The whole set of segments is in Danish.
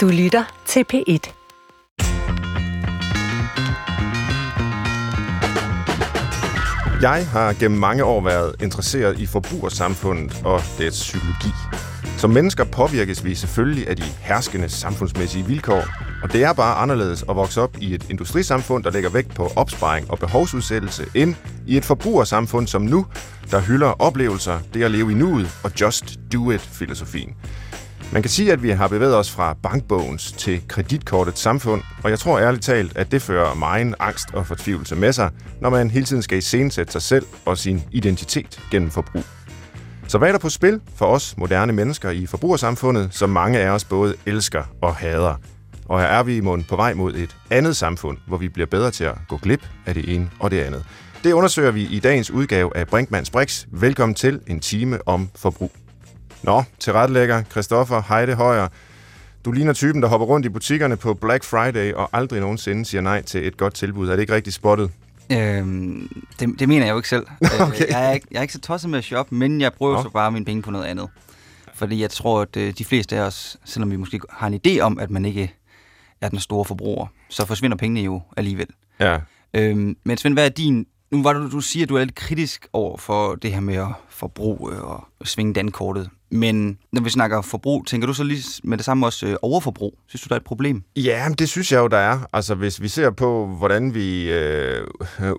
Du lytter til P1. Jeg har gennem mange år været interesseret i forbrugersamfundet og dets psykologi. Som mennesker påvirkes vi selvfølgelig af de herskende samfundsmæssige vilkår, og det er bare anderledes at vokse op i et industrisamfund, der lægger vægt på opsparing og behovsudsættelse, end i et forbrugersamfund som nu, der hylder oplevelser, det at leve i nuet og just do it-filosofien. Man kan sige, at vi har bevæget os fra bankbogens til kreditkortets samfund, og jeg tror ærligt talt, at det fører meget angst og fortvivlelse med sig, når man hele tiden skal iscenesætte sig selv og sin identitet gennem forbrug. Så hvad er der på spil for os moderne mennesker i forbrugersamfundet, som mange af os både elsker og hader? Og her er vi i måden på vej mod et andet samfund, hvor vi bliver bedre til at gå glip af det ene og det andet. Det undersøger vi i dagens udgave af Brinkmanns Brix. Velkommen til en time om forbrug. Nå, tilrettelægger Christoffer Heide Højer. Du ligner typen, der hopper rundt i butikkerne på Black Friday og aldrig nogensinde siger nej til et godt tilbud. Er det ikke rigtig spottet? Øhm, det, det mener jeg jo ikke selv. Okay. Øh, jeg, er ikke, jeg er ikke så tosset med at shoppe, men jeg bruger Nå. så bare mine penge på noget andet. Fordi jeg tror, at øh, de fleste af os, selvom vi måske har en idé om, at man ikke er den store forbruger, så forsvinder pengene jo alligevel. Ja. Øhm, men Svend, hvad er din... Nu var du, du siger, at du er lidt kritisk over for det her med at forbruge og svinge dankortet. Men når vi snakker forbrug, tænker du så lige med det samme også øh, overforbrug? Synes du, der er et problem? Ja, men det synes jeg jo, der er. Altså, hvis vi ser på, hvordan vi øh,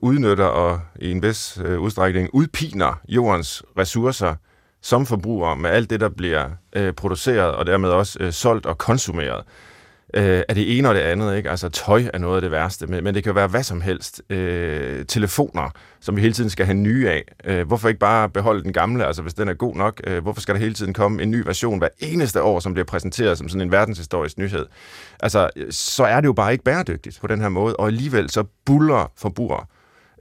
udnytter og i en vis øh, udstrækning udpiner jordens ressourcer som forbrugere med alt det, der bliver øh, produceret og dermed også øh, solgt og konsumeret, øh, øh, er det ene og det andet. Ikke? Altså, tøj er noget af det værste, men, men det kan være hvad som helst. Øh, telefoner, som vi hele tiden skal have nye af. Øh, hvorfor ikke bare beholde den gamle, altså hvis den er god nok? Øh, hvorfor skal der hele tiden komme en ny version hver eneste år, som bliver præsenteret som sådan en verdenshistorisk nyhed? Altså, øh, så er det jo bare ikke bæredygtigt på den her måde, og alligevel så buller forbruger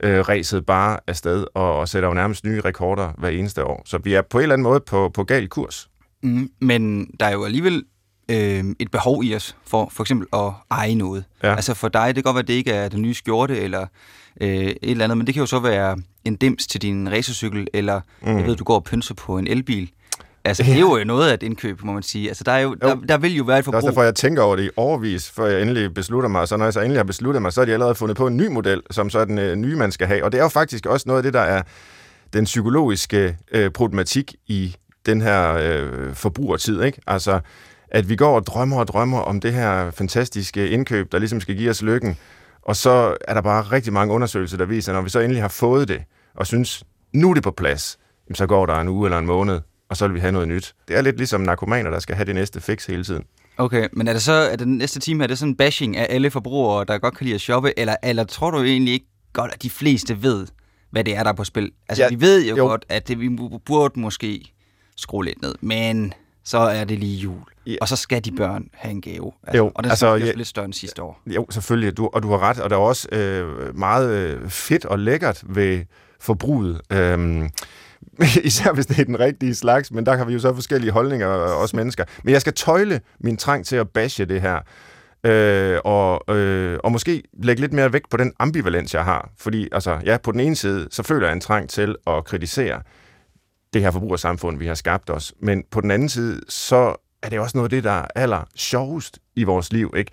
øh, ræset bare afsted og, og sætter jo nærmest nye rekorder hver eneste år. Så vi er på en eller anden måde på, på gal kurs. Mm, men der er jo alligevel øh, et behov i os for for eksempel at eje noget. Ja. Altså for dig, det kan godt være, at det ikke er den nye skjorte eller øh, et eller andet, men det kan jo så være en dims til din racercykel, eller mm. jeg ved, du går og pynser på en elbil. Altså, det er jo noget af et indkøb, må man sige. Altså, der, er jo, der, der vil jo være et Det er forbrug. også derfor, jeg tænker over det i overvis, før jeg endelig beslutter mig. Så når jeg så endelig har besluttet mig, så har de allerede fundet på en ny model, som så er den øh, nye, man skal have. Og det er jo faktisk også noget af det, der er den psykologiske øh, problematik i den her øh, forbrugertid. Ikke? Altså, at vi går og drømmer og drømmer om det her fantastiske indkøb, der ligesom skal give os lykken. Og så er der bare rigtig mange undersøgelser, der viser, at når vi så endelig har fået det, og synes, nu er det på plads, jamen, så går der en uge eller en måned, og så vil vi have noget nyt. Det er lidt ligesom narkomaner, der skal have det næste fix hele tiden. Okay, men er det så, det den næste time, er det sådan en bashing af alle forbrugere, der godt kan lide at shoppe, eller, eller tror du egentlig ikke godt, at de fleste ved, hvad det er, der er på spil? Altså, Ja, vi ved jo, jo. jo godt, at det, vi burde måske skrue lidt ned, men så er det lige jul, Ja. og så skal de børn have en gave. Altså, Jo, og den altså, ja- lidt større end sidste år. Jo, selvfølgelig, du, og du har ret, og der er også øh, meget øh, fedt og lækkert ved forbruget. Øhm, især hvis det er den rigtige slags, men der har vi jo så forskellige holdninger, øh, os mennesker. Men jeg skal tøjle min trang til at bashe det her, øh, og, øh, og måske lægge lidt mere vægt på den ambivalens, jeg har. Fordi, altså, ja, på den ene side, så føler jeg en trang til at kritisere det her forbrugersamfund, vi har skabt os. Men på den anden side, så er det også noget af det, der er aller sjovest i vores liv, ikke?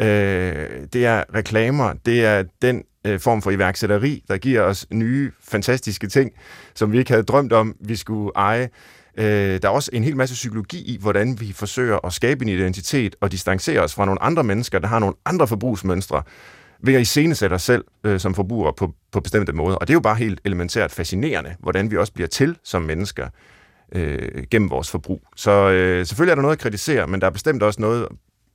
Øh, det er reklamer, det er den øh, form for iværksætteri, der giver os nye, fantastiske ting, som vi ikke havde drømt om, vi skulle eje. Øh, der er også en hel masse psykologi i, hvordan vi forsøger at skabe en identitet og distancere os fra nogle andre mennesker, der har nogle andre forbrugsmønstre, ved at iscenesætte os selv øh, som forbrugere på, på bestemte måder. Og det er jo bare helt elementært fascinerende, hvordan vi også bliver til som mennesker øh, gennem vores forbrug. Så øh, selvfølgelig er der noget at kritisere, men der er bestemt også noget,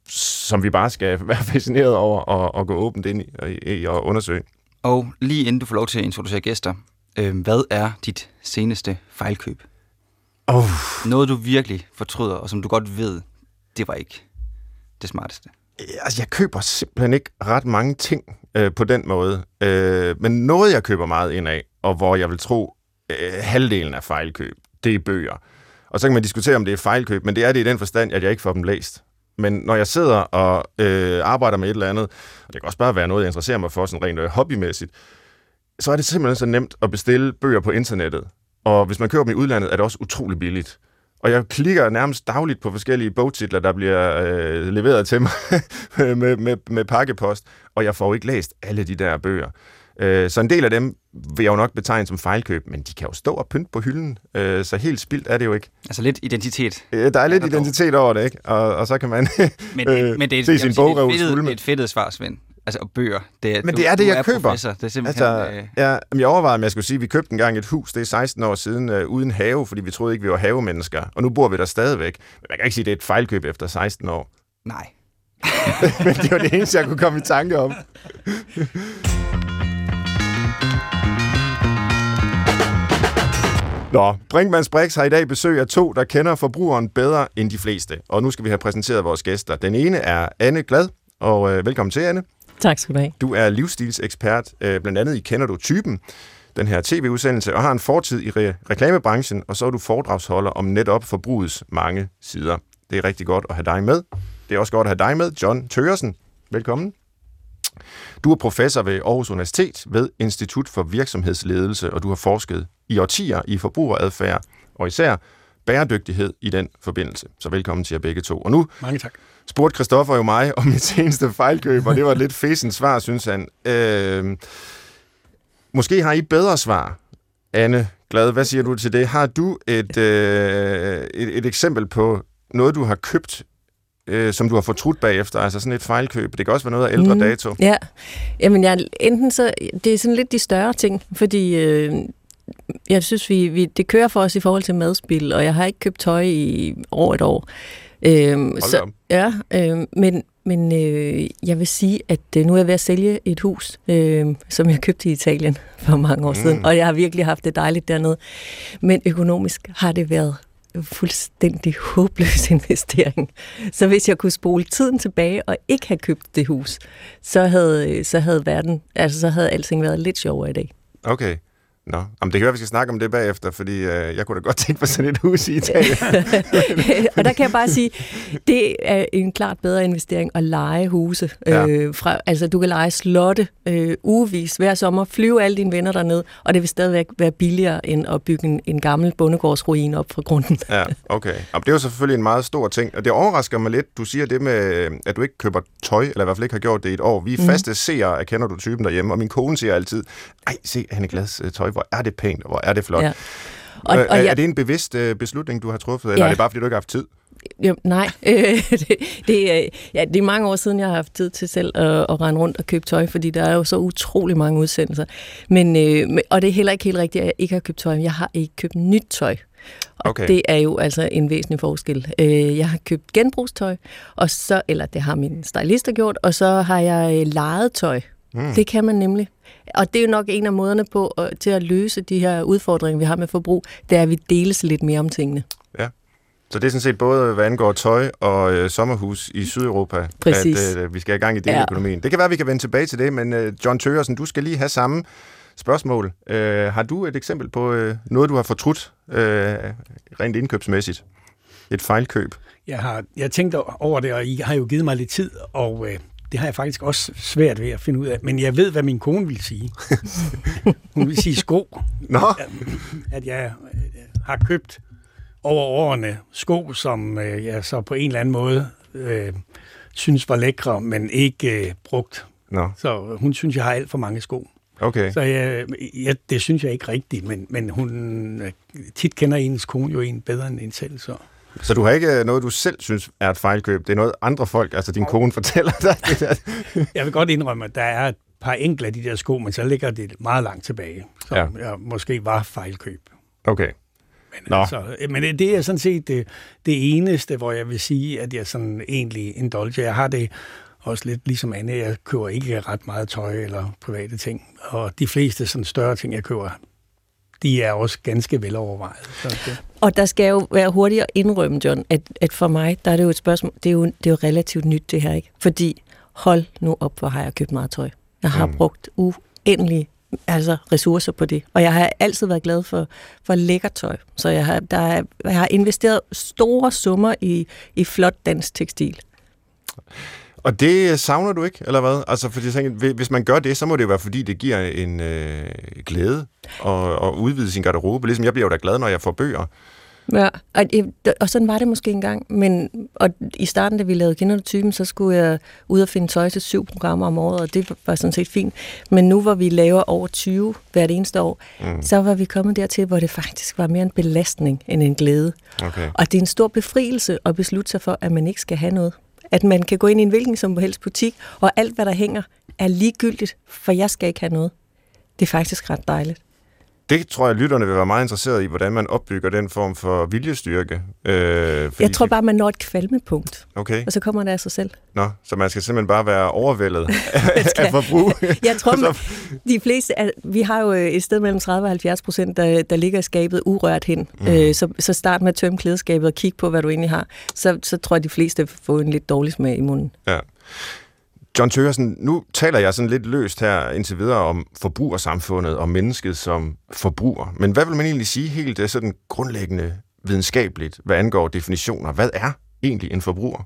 som vi bare skal være fascineret over og, og gå åbent ind i, i, i og undersøge. Og lige inden du får lov til at introducere gæster, øh, hvad er dit seneste fejlkøb? Oh. Noget, du virkelig fortryder, og som du godt ved, det var ikke det smarteste. Øh, altså, jeg køber simpelthen ikke ret mange ting øh, på den måde. Øh, men noget, jeg køber meget ind af, og hvor jeg vil tro, øh, halvdelen af fejlkøb, det er bøger. Og så kan man diskutere, om det er fejlkøb, men det er det i den forstand, at jeg ikke får dem læst. Men når jeg sidder og øh, arbejder med et eller andet, og det kan også bare være noget, jeg interesserer mig for, sådan rent øh, hobbymæssigt, så er det simpelthen så nemt at bestille bøger på internettet. Og hvis man køber dem i udlandet, er det også utrolig billigt. Og jeg klikker nærmest dagligt på forskellige bogtitler, der bliver øh, leveret til mig med, med, med pakkepost, og jeg får ikke læst alle de der bøger. Øh, så en del af dem vil jeg jo nok betegne som fejlkøb, men de kan jo stå og pynte på hylden, øh, så helt spildt er det jo ikke. Altså lidt identitet. Øh, der er lidt identitet over det, ikke? Og, og så kan man men, øh, men det er, se sin bogrev det, er et fedt svar, Svend. Altså, bøger. Det er, men det er det, jeg er køber. Professor. Det er simpelthen... Altså, øh... ja, jeg overvejede, om jeg skulle sige, at vi købte engang et hus, det er 16 år siden, øh, uden have, fordi vi troede ikke, vi var havemennesker. Og nu bor vi der stadigvæk. Men man kan ikke sige, at det er et fejlkøb efter 16 år. Nej. men det var det eneste, jeg kunne komme i tanke om. Nå, Brinkmanns Brix har i dag besøg af to, der kender forbrugeren bedre end de fleste. Og nu skal vi have præsenteret vores gæster. Den ene er Anne Glad, og øh, velkommen til, Anne. Tak skal du have. Du er livsstilsekspert, øh, blandt andet i Kender du typen, den her tv-udsendelse, og har en fortid i re- reklamebranchen, og så er du foredragsholder om netop forbrugets mange sider. Det er rigtig godt at have dig med. Det er også godt at have dig med, John Tøresen. Velkommen. Du er professor ved Aarhus Universitet ved Institut for Virksomhedsledelse, og du har forsket i årtier i forbrugeradfærd, og især bæredygtighed i den forbindelse. Så velkommen til jer begge to. Og nu Mange tak. Spurgte Christoffer jo mig om mit seneste fejlkøb, og det var et lidt fæsent svar, synes han. Øh, måske har I bedre svar, Anne Glad. Hvad siger du til det? Har du et, øh, et, et eksempel på noget, du har købt, øh, som du har fortrudt bagefter, altså sådan et fejlkøb. Det kan også være noget af ældre mm, dato. Ja, jamen jeg, enten så, det er sådan lidt de større ting, fordi øh, jeg synes, vi, vi, det kører for os i forhold til madspil, og jeg har ikke købt tøj i over et år. Øhm, så, ja, øh, men, men øh, jeg vil sige, at øh, nu er jeg ved at sælge et hus, øh, som jeg købte i Italien for mange år mm. siden, og jeg har virkelig haft det dejligt dernede. Men økonomisk har det været fuldstændig håbløs investering. Så hvis jeg kunne spole tiden tilbage og ikke have købt det hus, så havde, så havde verden, altså så havde alting været lidt sjovere i dag. Okay. Nå, Jamen, det kan være, vi skal snakke om det bagefter, fordi øh, jeg kunne da godt tænke på sådan et hus i Italien. og der kan jeg bare sige, det er en klart bedre investering at lege huse. Ja. Øh, fra, altså, du kan lege slotte øh, ugevis hver sommer, flyve alle dine venner derned, og det vil stadigvæk være billigere end at bygge en, en gammel bondegårdsruin op fra grunden. ja, okay. Jamen, det er jo selvfølgelig en meget stor ting, og det overrasker mig lidt, du siger det med, at du ikke køber tøj, eller i hvert fald ikke har gjort det i et år. Vi er mm. faste seere af Kender du typen derhjemme, og min kone siger altid, ej, se, han er glas tøj hvor er det pænt, hvor er det flot. Ja. Og, og, er, jeg, er det en bevidst uh, beslutning, du har truffet, eller ja. er det bare, fordi du ikke har haft tid? Jo, nej, det, det, ja, det er mange år siden, jeg har haft tid til selv at, at rende rundt og købe tøj, fordi der er jo så utrolig mange udsendelser. Men, øh, og det er heller ikke helt rigtigt, at jeg ikke har købt tøj. Jeg har ikke købt nyt tøj. Og okay. det er jo altså en væsentlig forskel. Jeg har købt genbrugstøj, og så, eller det har min stylist gjort, og så har jeg lejet tøj. Mm. Det kan man nemlig. Og det er jo nok en af måderne på at, til at løse de her udfordringer, vi har med forbrug, det er, at vi deles lidt mere om tingene. Ja. Så det er sådan set både, hvad angår tøj og øh, sommerhus i Sydeuropa, Præcis. at øh, vi skal i gang i deleøkonomien. Ja. Det kan være, at vi kan vende tilbage til det, men øh, John Tøresen, du skal lige have samme spørgsmål. Øh, har du et eksempel på øh, noget, du har fortrudt øh, rent indkøbsmæssigt? Et fejlkøb? Jeg har jeg tænkt over det, og I har jo givet mig lidt tid, og øh, det har jeg faktisk også svært ved at finde ud af. Men jeg ved, hvad min kone vil sige. Hun vil sige sko. Nå. At jeg øh, har købt over årene sko, som øh, jeg så på en eller anden måde øh, synes var lækre, men ikke øh, brugt. Nå. Så hun synes, jeg har alt for mange sko. Okay. Så jeg, jeg, det synes jeg ikke rigtigt, men, men hun øh, tit kender ens kone jo en bedre end en selv, så... Så du har ikke noget, du selv synes er et fejlkøb? Det er noget, andre folk, altså din kone, fortæller dig? jeg vil godt indrømme, at der er et par enkelte af de der sko, men så ligger det meget langt tilbage, som ja. jeg måske var fejlkøb. Okay. Men, Nå. Altså, men det er sådan set det, det eneste, hvor jeg vil sige, at jeg sådan egentlig indulger. Jeg har det også lidt ligesom Anne, jeg køber ikke ret meget tøj eller private ting. Og de fleste sådan større ting, jeg køber, de er også ganske velovervejet. Så det. Og der skal jo være hurtigt at indrømme, John, at, at for mig, der er det jo et spørgsmål, det er jo, det er jo relativt nyt det her, ikke? Fordi, hold nu op, hvor har jeg købt meget tøj. Jeg har mm. brugt uendelig altså ressourcer på det. Og jeg har altid været glad for, for lækker tøj. Så jeg har, der er, jeg har investeret store summer i, i flot dansk tekstil. Og det savner du ikke, eller hvad? Altså, fordi jeg tænker, hvis man gør det, så må det jo være, fordi det giver en øh, glæde at, at udvide sin garderobe. Ligesom jeg bliver jo da glad, når jeg får bøger. Ja, og, og sådan var det måske engang, men og i starten, da vi lavede Kender du typen, så skulle jeg ud og finde tøj til syv programmer om året, og det var sådan set fint. Men nu, hvor vi laver over 20 hvert eneste år, mm. så var vi kommet dertil, hvor det faktisk var mere en belastning end en glæde. Okay. Og det er en stor befrielse at beslutte sig for, at man ikke skal have noget. At man kan gå ind i en hvilken som helst butik, og alt, hvad der hænger, er ligegyldigt, for jeg skal ikke have noget. Det er faktisk ret dejligt det tror jeg, lytterne vil være meget interesseret i, hvordan man opbygger den form for viljestyrke. Øh, jeg tror bare, man når et kvalmepunkt, okay. og så kommer det af sig selv. Nå, så man skal simpelthen bare være overvældet af, forbrug. jeg tror, man, de fleste, vi har jo et sted mellem 30 og 70 procent, der, der ligger skabet urørt hen. Mm. Øh, så, så start med at tømme klædeskabet og kigge på, hvad du egentlig har. Så, så tror jeg, de fleste får en lidt dårlig smag i munden. Ja. John Tøresen, nu taler jeg sådan lidt løst her indtil videre om forbrugersamfundet og mennesket som forbruger. Men hvad vil man egentlig sige helt det sådan grundlæggende videnskabeligt, hvad angår definitioner? Hvad er egentlig en forbruger?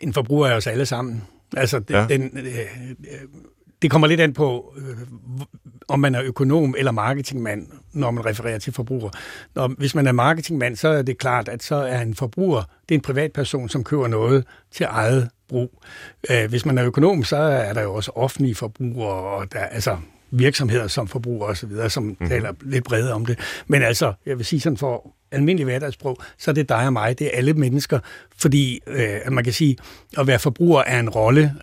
En forbruger er os alle sammen. Altså, den, ja. den, øh, det kommer lidt an på, øh, om man er økonom eller marketingmand, når man refererer til forbruger. Når, hvis man er marketingmand, så er det klart, at så er en forbruger, det er en privatperson, som køber noget til eget brug. Øh, hvis man er økonom, så er der jo også offentlige forbrugere, og der, altså virksomheder som forbruger og så videre, som mm-hmm. taler lidt bredere om det. Men altså, jeg vil sige sådan for almindelig hverdagssprog, så er det dig og mig, det er alle mennesker, fordi øh, man kan sige, at være forbruger er en rolle.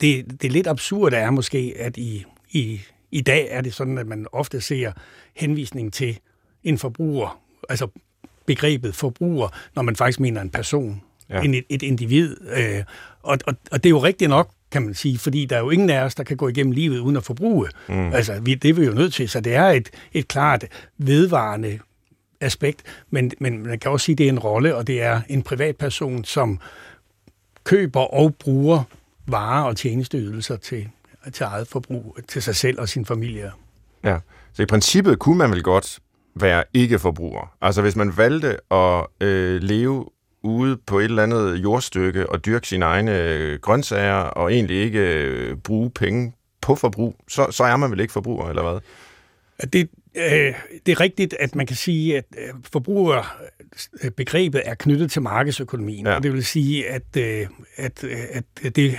Det, det lidt absurde er måske, at i, i, i dag er det sådan, at man ofte ser henvisning til en forbruger, altså begrebet forbruger, når man faktisk mener en person, ja. en, et individ. Øh, og, og, og det er jo rigtigt nok, kan man sige, fordi der er jo ingen af os, der kan gå igennem livet uden at forbruge. Mm. Altså, vi, det er vi jo nødt til, så det er et, et klart vedvarende aspekt, men, men man kan også sige, at det er en rolle, og det er en privatperson, som køber og bruger varer og tjenesteydelser til, til eget forbrug, til sig selv og sin familie. Ja, så i princippet kunne man vel godt være ikke-forbruger. Altså hvis man valgte at øh, leve ude på et eller andet jordstykke og dyrke sine egne øh, grøntsager og egentlig ikke øh, bruge penge på forbrug, så, så er man vel ikke forbruger, eller hvad? Det, øh, det er rigtigt, at man kan sige, at øh, forbruger forbrugerbegrebet er knyttet til markedsøkonomien. Ja. Og det vil sige, at, øh, at, at det,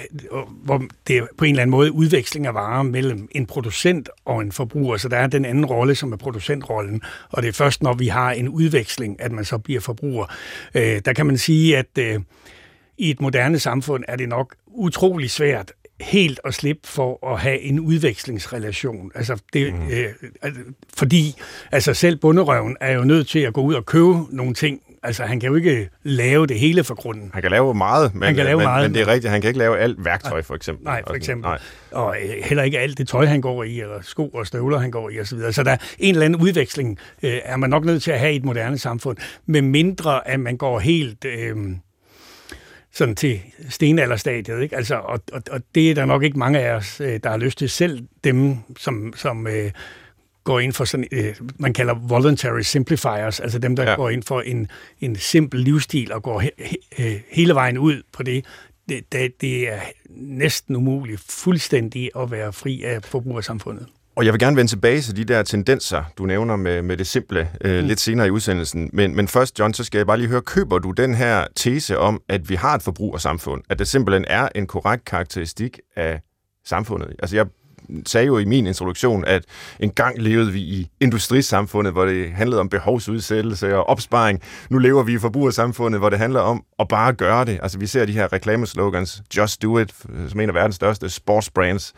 hvor det er på en eller anden måde udveksling af varer mellem en producent og en forbruger. Så der er den anden rolle, som er producentrollen. Og det er først, når vi har en udveksling, at man så bliver forbruger. Øh, der kan man sige, at øh, i et moderne samfund er det nok utrolig svært helt at slippe for at have en udvekslingsrelation. Altså det, mm. øh, fordi altså selv bunderøven er jo nødt til at gå ud og købe nogle ting. Altså han kan jo ikke lave det hele for grunden. Han kan lave meget, men, han kan lave men, meget, men det er rigtigt, han kan ikke lave alt værktøj for eksempel. Nej, for eksempel. Nej. Og øh, heller ikke alt det tøj, han går i, eller sko og støvler, han går i osv. Så, så der er en eller anden udveksling, øh, er man nok nødt til at have i et moderne samfund, med mindre at man går helt... Øh, sådan til stenalderstadiet. Ikke? Altså, og, og, og det er der nok ikke mange af os, øh, der har lyst til. Selv dem, som, som øh, går ind for sådan, øh, man kalder voluntary simplifiers, altså dem, der ja. går ind for en, en simpel livsstil og går he, he, øh, hele vejen ud på det, det, det, det er næsten umuligt fuldstændig at være fri af forbrugersamfundet. Og jeg vil gerne vende tilbage til de der tendenser, du nævner med, med det simple øh, mm. lidt senere i udsendelsen. Men, men først, John, så skal jeg bare lige høre, køber du den her tese om, at vi har et forbrugersamfund? At det simpelthen er en korrekt karakteristik af samfundet? Altså, jeg sagde jo i min introduktion, at en gang levede vi i industrisamfundet, hvor det handlede om behovsudsættelse og opsparing. Nu lever vi i forbrugersamfundet, hvor det handler om at bare gøre det. Altså, vi ser de her reklameslogans, Just Do It, som en af verdens største sportsbrands,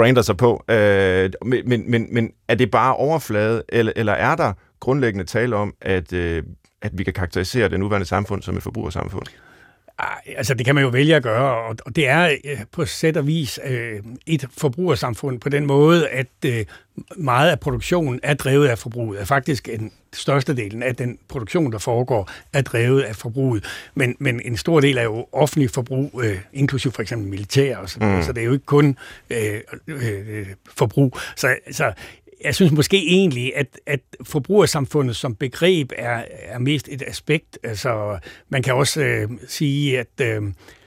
brander sig på. Øh, men, men, men er det bare overflade, eller, eller er der grundlæggende tale om, at, øh, at vi kan karakterisere det nuværende samfund som et forbrugersamfund? Altså, det kan man jo vælge at gøre, og det er øh, på sæt og vis øh, et forbrugersamfund på den måde, at øh, meget af produktionen er drevet af forbruget. Er faktisk en største delen af den produktion, der foregår, er drevet af forbruget. Men, men en stor del er jo offentlig forbrug, øh, inklusiv for eksempel militær og sådan mm. så det er jo ikke kun øh, øh, forbrug. Så, så jeg synes måske egentlig, at, at forbrugersamfundet som begreb er, er mest et aspekt. Altså, man kan også øh, sige, at øh,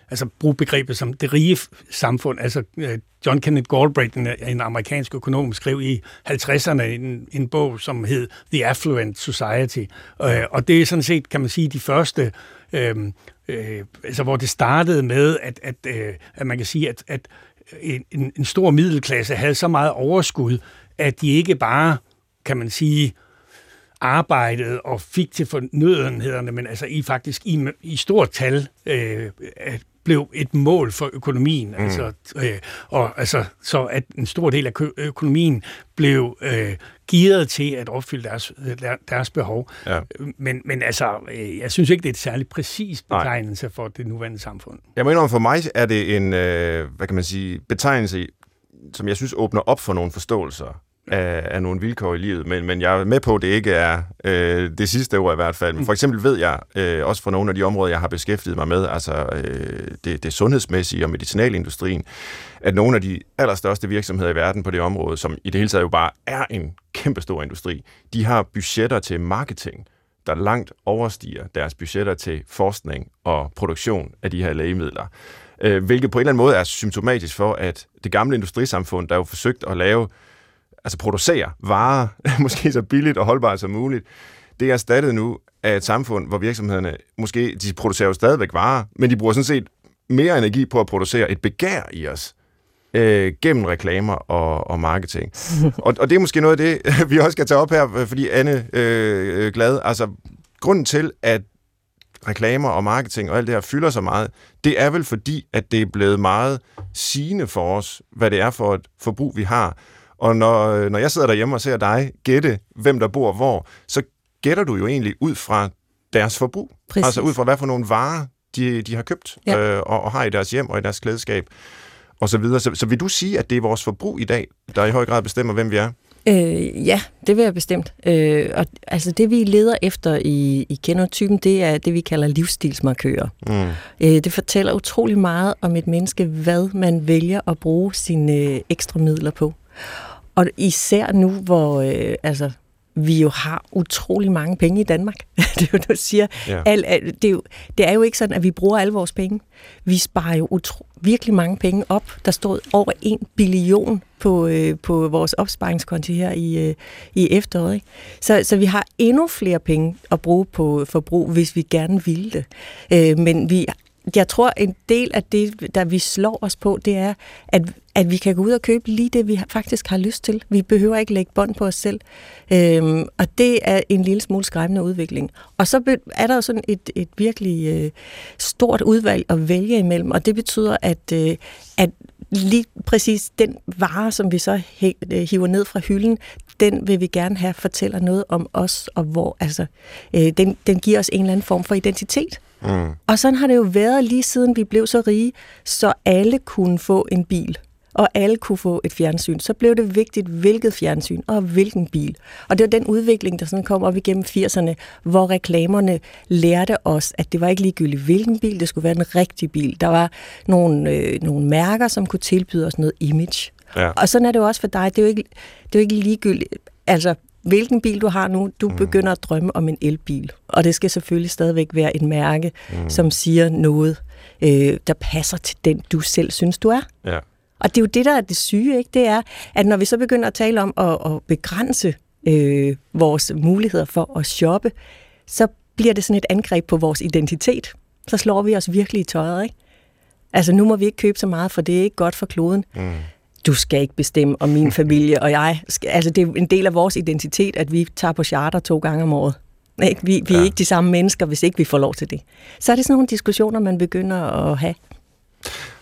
altså bruge begrebet som det rige samfund. Altså øh, John Kenneth Galbraith, en, en amerikansk økonom, skrev i 50'erne en, en bog, som hed The Affluent Society. Øh, og det er sådan set, kan man sige, de første øh, øh, altså hvor det startede med, at, at, øh, at man kan sige, at, at en, en stor middelklasse havde så meget overskud, at de ikke bare, kan man sige, arbejdede og fik til fornødenhederne, men altså i faktisk i, i stort tal øh, blev et mål for økonomien. Mm. Altså, øh, og altså, så at en stor del af økonomien blev øh, gearet til at opfylde deres, deres behov. Ja. Men, men altså, øh, jeg synes ikke, det er et særligt præcis betegnelse Nej. for det nuværende samfund. Jeg mener, for mig er det en, øh, hvad kan man sige, betegnelse, som jeg synes åbner op for nogle forståelser af, af nogle vilkår i livet, men, men jeg er med på, at det ikke er øh, det sidste ord i hvert fald. Men for eksempel ved jeg, øh, også fra nogle af de områder, jeg har beskæftiget mig med, altså øh, det, det sundhedsmæssige og medicinalindustrien, at nogle af de allerstørste virksomheder i verden på det område, som i det hele taget jo bare er en kæmpestor industri, de har budgetter til marketing, der langt overstiger deres budgetter til forskning og produktion af de her lægemidler. Øh, hvilket på en eller anden måde er symptomatisk for, at det gamle industrisamfund, der jo forsøgt at lave altså producere varer, måske så billigt og holdbart som muligt, det er erstattet nu af et samfund, hvor virksomhederne måske, de producerer jo stadigvæk varer, men de bruger sådan set mere energi på at producere et begær i os, øh, gennem reklamer og, og marketing. og, og det er måske noget af det, vi også skal tage op her, fordi Anne øh, Glad, altså grunden til, at reklamer og marketing og alt det her fylder så meget, det er vel fordi, at det er blevet meget sigende for os, hvad det er for et forbrug, vi har. Og når, når jeg sidder derhjemme og ser dig gætte, hvem der bor hvor, så gætter du jo egentlig ud fra deres forbrug. Præcis. Altså ud fra, hvad for nogle varer de, de har købt ja. øh, og, og har i deres hjem og i deres klædeskab og så videre. Så, så vil du sige, at det er vores forbrug i dag, der i høj grad bestemmer, hvem vi er? Øh, ja, det vil jeg bestemt. Øh, og altså det vi leder efter i, i kenotypen, det er det vi kalder livsstilsmarkører. Mm. Øh, det fortæller utrolig meget om et menneske, hvad man vælger at bruge sine øh, ekstra midler på. Og især nu, hvor øh, altså, vi jo har utrolig mange penge i Danmark. det er jo, du siger, ja. al, al, det, er jo, det er jo ikke sådan, at vi bruger alle vores penge. Vi sparer jo utro, virkelig mange penge op. Der stod over en billion på, øh, på vores opsparingskonti her i, øh, i efteråret. Ikke? Så, så vi har endnu flere penge at bruge på forbrug, hvis vi gerne ville det. Øh, men vi jeg tror, en del af det, der vi slår os på, det er, at, at vi kan gå ud og købe lige det, vi faktisk har lyst til. Vi behøver ikke lægge bånd på os selv. Øhm, og det er en lille smule skræmmende udvikling. Og så er der jo sådan et, et virkelig øh, stort udvalg at vælge imellem, og det betyder, at, øh, at lige præcis den vare, som vi så øh, hiver ned fra hylden, den vil vi gerne have fortæller noget om os, og hvor altså, øh, den, den giver os en eller anden form for identitet. Mm. Og sådan har det jo været lige siden vi blev så rige, så alle kunne få en bil og alle kunne få et fjernsyn, så blev det vigtigt, hvilket fjernsyn og hvilken bil. Og det var den udvikling, der sådan kom op igennem 80'erne, hvor reklamerne lærte os, at det var ikke ligegyldigt, hvilken bil, det skulle være en rigtig bil. Der var nogle, øh, nogle mærker, som kunne tilbyde os noget image. Ja. Og sådan er det jo også for dig. Det er jo ikke, det er jo ikke ligegyldigt. Altså, hvilken bil du har nu, du mm. begynder at drømme om en elbil. Og det skal selvfølgelig stadigvæk være et mærke, mm. som siger noget, øh, der passer til den, du selv synes, du er. Ja. Og det er jo det, der er det syge, ikke? Det er, at når vi så begynder at tale om at, at begrænse øh, vores muligheder for at shoppe, så bliver det sådan et angreb på vores identitet. Så slår vi os virkelig i tøjet, ikke? Altså, nu må vi ikke købe så meget, for det er ikke godt for kloden. Mm du skal ikke bestemme, om min familie og jeg... Skal, altså, det er en del af vores identitet, at vi tager på charter to gange om året. Ikke? Vi, vi ja. er ikke de samme mennesker, hvis ikke vi får lov til det. Så er det sådan nogle diskussioner, man begynder at have.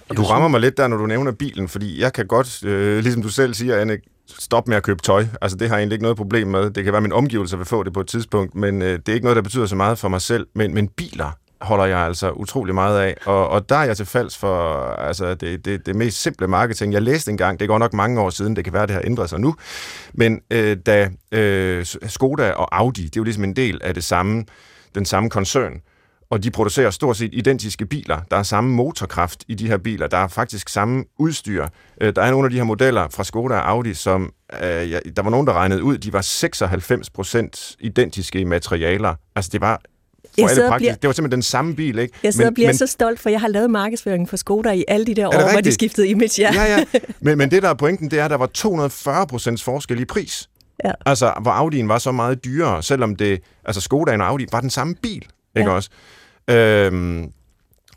Og du rammer mig lidt der, når du nævner bilen, fordi jeg kan godt, øh, ligesom du selv siger, Anne, stop med at købe tøj. Altså, det har jeg egentlig ikke noget problem med. Det kan være, min omgivelser vil få det på et tidspunkt, men øh, det er ikke noget, der betyder så meget for mig selv. Men, men biler, holder jeg altså utrolig meget af. Og, og der er jeg til falds for altså, det, det, det mest simple marketing. Jeg læste engang, det går nok mange år siden, det kan være, det har ændret sig nu, men øh, da øh, Skoda og Audi, det er jo ligesom en del af det samme, den samme koncern, og de producerer stort set identiske biler. Der er samme motorkraft i de her biler. Der er faktisk samme udstyr. Øh, der er nogle af de her modeller fra Skoda og Audi, som øh, der var nogen, der regnede ud, de var 96% identiske i materialer. Altså det var for alle praktisk. Bliver... Det var simpelthen den samme bil, ikke? Jeg sidder men, og bliver men... så stolt, for jeg har lavet markedsføringen for Skoda i alle de der år, rigtigt? hvor de skiftede image. Ja, ja. ja. Men, men det, der er pointen, det er, at der var 240 procents forskel i pris. Ja. Altså, hvor Audi'en var så meget dyrere, selvom det, altså Skodaen og Audi var den samme bil, ikke ja. også? Øhm,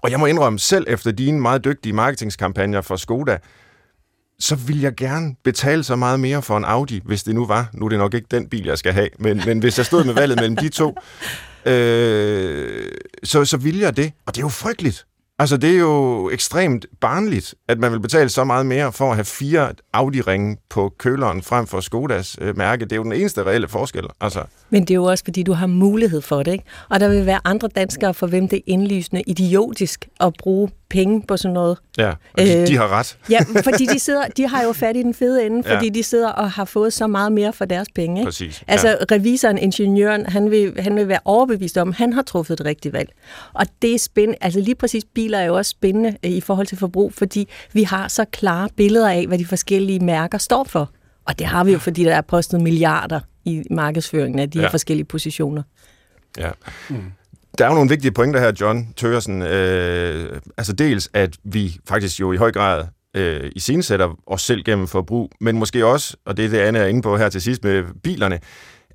og jeg må indrømme, selv efter dine meget dygtige marketingskampagner for Skoda, så vil jeg gerne betale så meget mere for en Audi, hvis det nu var. Nu er det nok ikke den bil, jeg skal have, men, men hvis jeg stod med valget mellem de to, øh, så, så vil jeg det. Og det er jo frygteligt. Altså, det er jo ekstremt barnligt, at man vil betale så meget mere for at have fire Audi-ringe på køleren frem for Skodas øh, mærke. Det er jo den eneste reelle forskel. Altså. Men det er jo også, fordi du har mulighed for det, ikke? Og der vil være andre danskere, for hvem det er indlysende idiotisk at bruge penge på sådan noget. Ja, og de, øh, de har ret. ja, fordi de, sidder, de har jo fat i den fede ende, fordi ja. de sidder og har fået så meget mere for deres penge. Ikke? Præcis. Altså ja. revisoren, ingeniøren, han vil, han vil være overbevist om, at han har truffet et rigtigt valg. Og det er spændende. Altså lige præcis biler er jo også spændende øh, i forhold til forbrug, fordi vi har så klare billeder af, hvad de forskellige mærker står for. Og det har vi jo, fordi der er postet milliarder i markedsføringen af de ja. her forskellige positioner. Ja. Mm. Der er jo nogle vigtige pointer her, John Tørsen. Øh, altså dels, at vi faktisk jo i høj grad øh, i sætter os selv gennem forbrug, men måske også, og det er det Anne er inde på her til sidst med bilerne,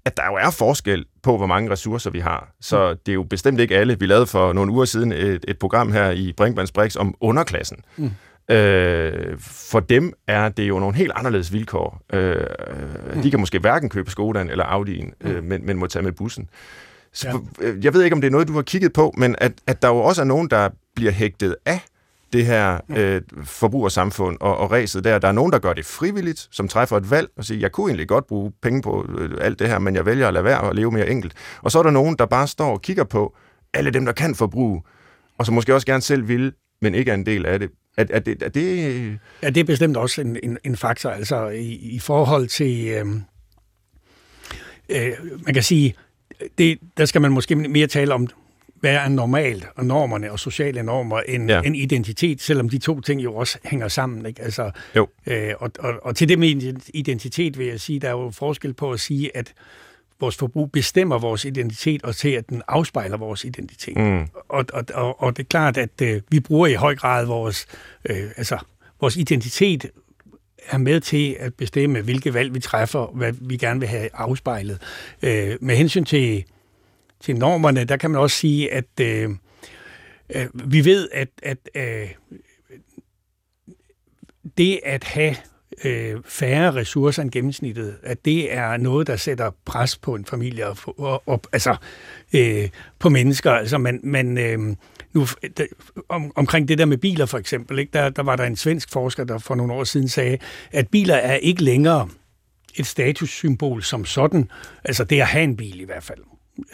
at der jo er forskel på, hvor mange ressourcer vi har. Så det er jo bestemt ikke alle. Vi lavede for nogle uger siden et, et program her i Brinkmanns Brix om underklassen. Mm. Øh, for dem er det jo nogle helt anderledes vilkår. Øh, mm. De kan måske hverken købe Skodaen eller Audi'en, øh, mm. men, men må tage med bussen. Så, ja. Øh, jeg ved ikke, om det er noget, du har kigget på, men at, at der jo også er nogen, der bliver hægtet af det her øh, forbrugersamfund og, og ræset der. Der er nogen, der gør det frivilligt, som træffer et valg og siger, jeg kunne egentlig godt bruge penge på øh, alt det her, men jeg vælger at lade være og leve mere enkelt. Og så er der nogen, der bare står og kigger på alle dem, der kan forbruge, og som måske også gerne selv vil, men ikke er en del af det. Er, er, det, er det... Ja, det er bestemt også en, en, en faktor. Altså i, i forhold til... Øh, øh, man kan sige, det, der skal man måske mere tale om, hvad er normalt, og normerne og sociale normer, end, ja. end identitet, selvom de to ting jo også hænger sammen. Ikke? Altså, jo. Øh, og, og, og til det med identitet vil jeg sige, der er jo forskel på at sige, at vores forbrug bestemmer vores identitet, og til at den afspejler vores identitet. Mm. Og, og, og, og det er klart, at øh, vi bruger i høj grad vores, øh, altså, vores identitet er med til at bestemme, hvilke valg vi træffer, hvad vi gerne vil have afspejlet. Øh, med hensyn til, til normerne, der kan man også sige, at øh, øh, vi ved, at, at øh, det at have øh, færre ressourcer end gennemsnittet, at det er noget, der sætter pres på en familie og, og, og altså øh, på mennesker. Altså man, man øh, nu, der, om, omkring det der med biler for eksempel, ikke, der, der var der en svensk forsker, der for nogle år siden sagde, at biler er ikke længere et statussymbol som sådan. Altså det at have en bil i hvert fald.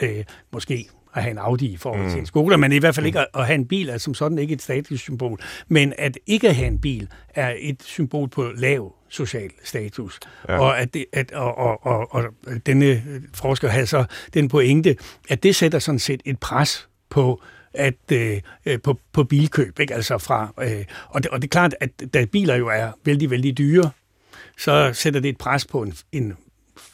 Øh, måske at have en Audi i forhold til mm. en Skoda, men i hvert fald ikke at, at have en bil er som sådan ikke et statussymbol. Men at ikke at have en bil er et symbol på lav social status. Ja. Og, at det, at, og, og, og, og denne forsker havde så den pointe, at det sætter sådan set et pres på at øh, øh, på, på bilkøb, ikke? Altså fra, øh, og, det, og det er klart, at da biler jo er vældig, vældig dyre, så sætter det et pres på en, en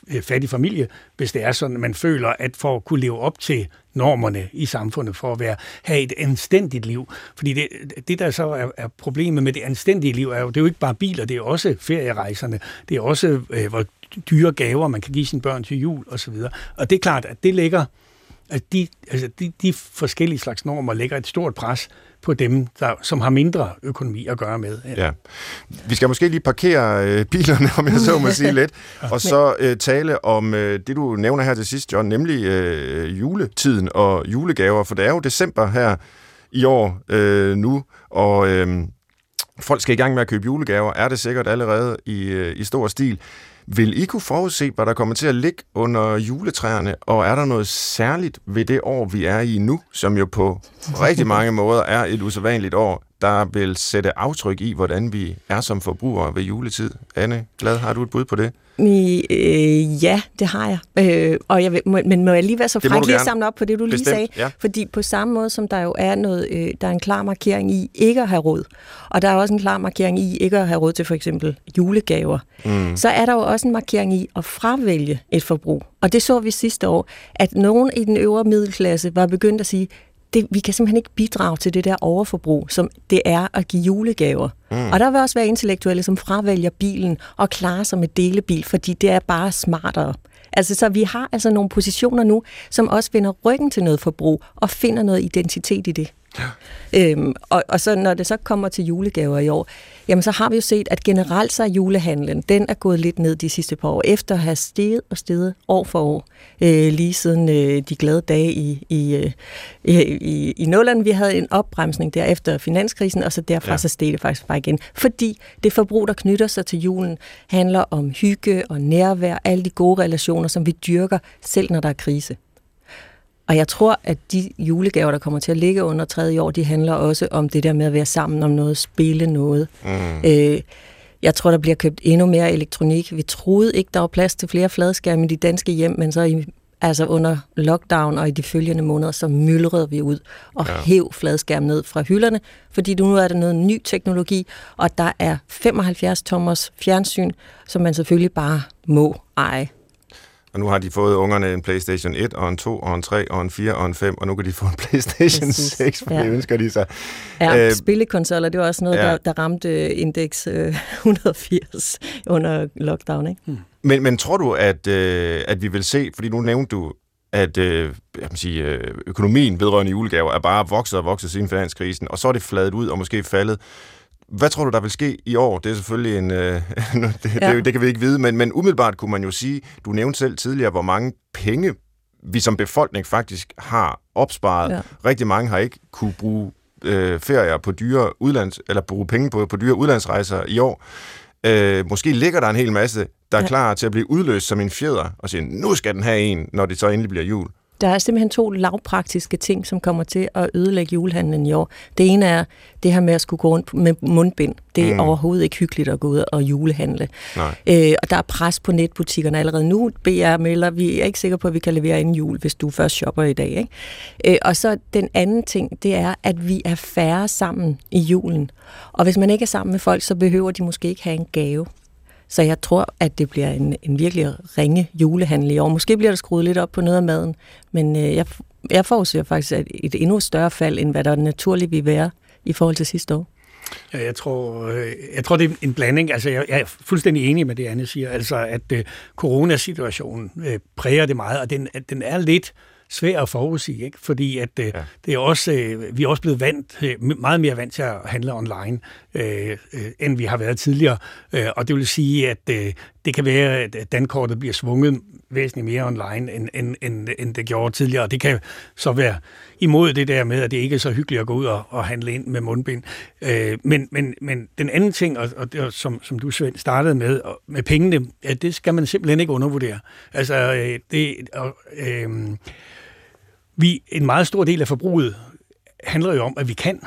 øh, fattig familie, hvis det er sådan, man føler, at for at kunne leve op til normerne i samfundet, for at være, have et anstændigt liv. Fordi det, det der så er, er problemet med det anstændige liv, er jo, det er jo ikke bare biler, det er også ferierejserne, det er også, øh, hvor dyre gaver man kan give sine børn til jul osv. Og, og det er klart, at det ligger, at de, altså de, de forskellige slags normer lægger et stort pres på dem, der, som har mindre økonomi at gøre med. Ja. ja. Vi skal måske lige parkere øh, bilerne, om jeg så må sige lidt, og så øh, tale om øh, det, du nævner her til sidst, John, nemlig øh, juletiden og julegaver, for det er jo december her i år øh, nu, og øh, folk skal i gang med at købe julegaver, er det sikkert allerede i, øh, i stor stil. Vil I kunne forudse, hvad der kommer til at ligge under juletræerne, og er der noget særligt ved det år, vi er i nu, som jo på rigtig mange måder er et usædvanligt år? Der vil sætte aftryk i, hvordan vi er som forbrugere ved juletid? Anne Glad, har du et bud på det? I, øh, ja, det har jeg. Øh, og jeg vil, må, men må jeg lige være så fræk lige samle op på det, du Bestemt, lige sagde? Ja. Fordi på samme måde som der jo er noget, øh, der er en klar markering i ikke at have råd, og der er også en klar markering i ikke at have råd til for eksempel julegaver, mm. så er der jo også en markering i at fravælge et forbrug. Og det så vi sidste år, at nogen i den øvre middelklasse var begyndt at sige, det, vi kan simpelthen ikke bidrage til det der overforbrug, som det er at give julegaver. Mm. Og der vil også være intellektuelle, som fravælger bilen og klarer sig med delebil, fordi det er bare smartere. Altså, så vi har altså nogle positioner nu, som også vender ryggen til noget forbrug og finder noget identitet i det. Ja. Øhm, og, og så når det så kommer til julegaver i år, jamen så har vi jo set, at generelt så er julehandlen, den er gået lidt ned de sidste par år, efter at have steget og steget år for år, øh, lige siden øh, de glade dage i, i, øh, i, i, Nulland. Vi havde en opbremsning der efter finanskrisen, og så derfra ja. så steg det faktisk bare igen. Fordi det forbrug, der knytter sig til julen, handler om hygge og nærvær, alle de gode relationer, som vi dyrker, selv når der er krise. Og jeg tror, at de julegaver, der kommer til at ligge under tredje år, de handler også om det der med at være sammen om noget, spille noget. Mm. Øh, jeg tror, der bliver købt endnu mere elektronik. Vi troede ikke, der var plads til flere fladskærme i de danske hjem, men så i, altså under lockdown og i de følgende måneder, så myldrede vi ud og ja. hæv fladskærm ned fra hylderne, fordi nu er der noget ny teknologi, og der er 75 tommers fjernsyn, som man selvfølgelig bare må eje. Og nu har de fået ungerne en PlayStation 1, og en 2, og en 3, og en 4, og en 5, og nu kan de få en PlayStation Præcis. 6, for ja. det ønsker de sig. Ja, øh, spillekonsoller, det var også noget, ja. der, der ramte indeks øh, 180 under lockdown, ikke? Hmm. Men, men tror du, at, øh, at vi vil se, fordi nu nævnte du, at øh, jeg kan sige, øh, økonomien vedrørende julegaver er bare vokset og vokset siden finanskrisen, og så er det fladet ud og måske faldet. Hvad tror du, der vil ske i år? Det er selvfølgelig en... Øh, det, ja. det, det kan vi ikke vide, men, men umiddelbart kunne man jo sige, du nævnte selv tidligere, hvor mange penge vi som befolkning faktisk har opsparet. Ja. Rigtig mange har ikke kunne bruge øh, ferier på dyre udlands, eller bruge penge på, på dyre udlandsrejser i år. Øh, måske ligger der en hel masse, der er ja. klar til at blive udløst som en fjeder, og siger, nu skal den have en, når det så endelig bliver jul. Der er simpelthen to lavpraktiske ting, som kommer til at ødelægge julehandlen i år. Det ene er det her med at skulle gå rundt med mundbind. Det er mm. overhovedet ikke hyggeligt at gå ud og julehandle. Nej. Øh, og der er pres på netbutikkerne allerede nu. BR melder, vi er ikke sikre på, at vi kan levere inden jul, hvis du først shopper i dag. Ikke? Øh, og så den anden ting, det er, at vi er færre sammen i julen. Og hvis man ikke er sammen med folk, så behøver de måske ikke have en gave. Så jeg tror, at det bliver en, en virkelig ringe julehandel i år. Måske bliver der skruet lidt op på noget af maden, men øh, jeg, jeg forudser faktisk at et endnu større fald, end hvad der naturligt vil være i forhold til sidste år. Ja, jeg tror, øh, jeg tror, det er en blanding. Altså, jeg, jeg er fuldstændig enig med det, Anne siger. Altså, at øh, coronasituationen øh, præger det meget, og den, at den er lidt svær at forudsige, ikke? fordi at, øh, ja. det er også, øh, vi er også blevet vant, øh, meget mere vant til at handle online, øh, øh, end vi har været tidligere. Øh, og det vil sige, at øh, det kan være, at dankortet bliver svunget væsentligt mere online, end, end, end, end det gjorde tidligere. Og det kan så være imod det der med, at det ikke er så hyggeligt at gå ud og, og handle ind med mundbind. Øh, men, men, men den anden ting, og, og det, som, som du Svend, startede med, og med pengene, at det skal man simpelthen ikke undervurdere. Altså, øh, det... Øh, vi, en meget stor del af forbruget handler jo om, at vi kan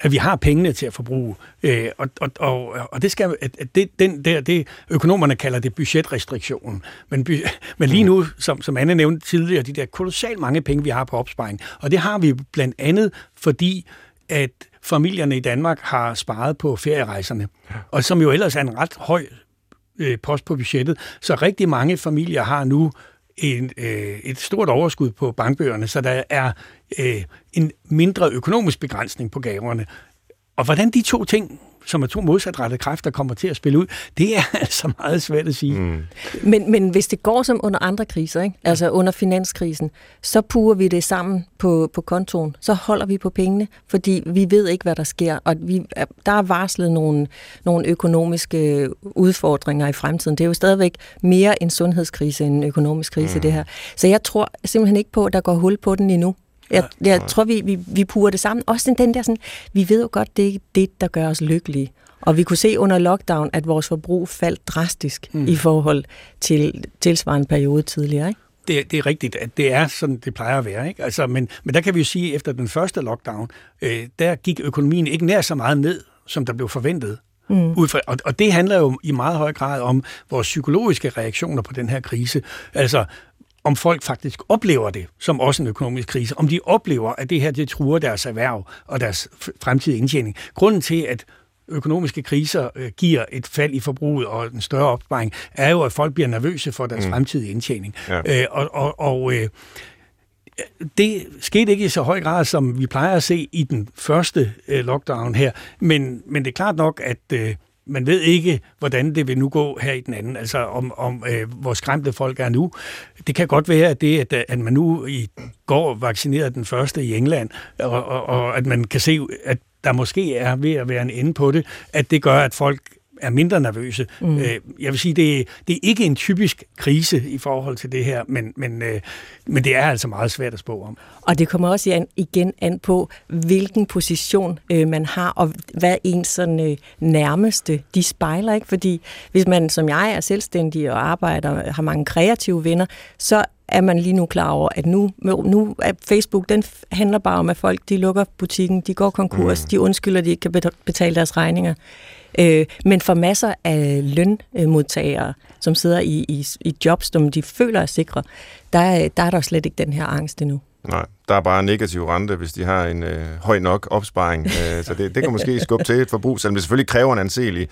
at vi har pengene til at forbruge. Øh, og, og, og, og det skal at det, den der, det økonomerne kalder det budgetrestriktion. Men, by, men lige nu, som, som Anne nævnte tidligere, de der kolossalt mange penge, vi har på opsparing. Og det har vi blandt andet, fordi at familierne i Danmark har sparet på ferierejserne. Og som jo ellers er en ret høj øh, post på budgettet. Så rigtig mange familier har nu en, øh, et stort overskud på bankbøgerne, så der er øh, en mindre økonomisk begrænsning på gaverne. Og hvordan de to ting som er to modsatrettede kræfter, kommer til at spille ud, det er altså meget svært at sige. Mm. Men, men hvis det går som under andre kriser, ikke? altså under finanskrisen, så purer vi det sammen på, på kontoen. Så holder vi på pengene, fordi vi ved ikke, hvad der sker. Og vi, der er varslet nogle, nogle økonomiske udfordringer i fremtiden. Det er jo stadigvæk mere en sundhedskrise end en økonomisk krise, mm. det her. Så jeg tror simpelthen ikke på, at der går hul på den endnu. Jeg, jeg tror, vi, vi, vi purer det sammen. Også den der sådan, vi ved jo godt, det er det, der gør os lykkelige. Og vi kunne se under lockdown, at vores forbrug faldt drastisk mm. i forhold til tilsvarende periode tidligere. Ikke? det, det er rigtigt, at det er sådan, det plejer at være. Ikke? Altså, men, men der kan vi jo sige, at efter den første lockdown, øh, der gik økonomien ikke nær så meget ned, som der blev forventet. Mm. Ud fra, og, og det handler jo i meget høj grad om vores psykologiske reaktioner på den her krise. Altså, om folk faktisk oplever det som også en økonomisk krise, om de oplever, at det her det truer deres erhverv og deres fremtidige indtjening. Grunden til, at økonomiske kriser øh, giver et fald i forbruget og en større opsparing, er jo, at folk bliver nervøse for deres mm. fremtidige indtjening. Ja. Øh, og og, og øh, det skete ikke i så høj grad, som vi plejer at se i den første øh, lockdown her, men, men det er klart nok, at øh, man ved ikke, hvordan det vil nu gå her i den anden, altså om, om øh, hvor skræmte folk er nu. Det kan godt være, at det, at, øh, at man nu i går vaccinerede den første i England, og, og, og at man kan se, at der måske er ved at være en ende på det, at det gør, at folk er mindre nervøse. Mm. Øh, jeg vil sige, det, det er ikke en typisk krise i forhold til det her, men, men, øh, men det er altså meget svært at spå om. Og det kommer også igen an på, hvilken position øh, man har, og hvad ens sådan, øh, nærmeste de spejler. Ikke? Fordi hvis man som jeg er selvstændig og arbejder har mange kreative venner, så er man lige nu klar over, at nu, nu er Facebook, den handler bare om, at folk de lukker butikken, de går konkurs, mm. de undskylder, de ikke kan betale deres regninger. Øh, men for masser af lønmodtagere, som sidder i, i, i jobs, som de føler er sikre, der, der er der slet ikke den her angst endnu. Nej, der er bare negativ rente, hvis de har en øh, høj nok opsparing. øh, så det, det kan måske skubbe til et forbrug, selvom det selvfølgelig kræver en anselig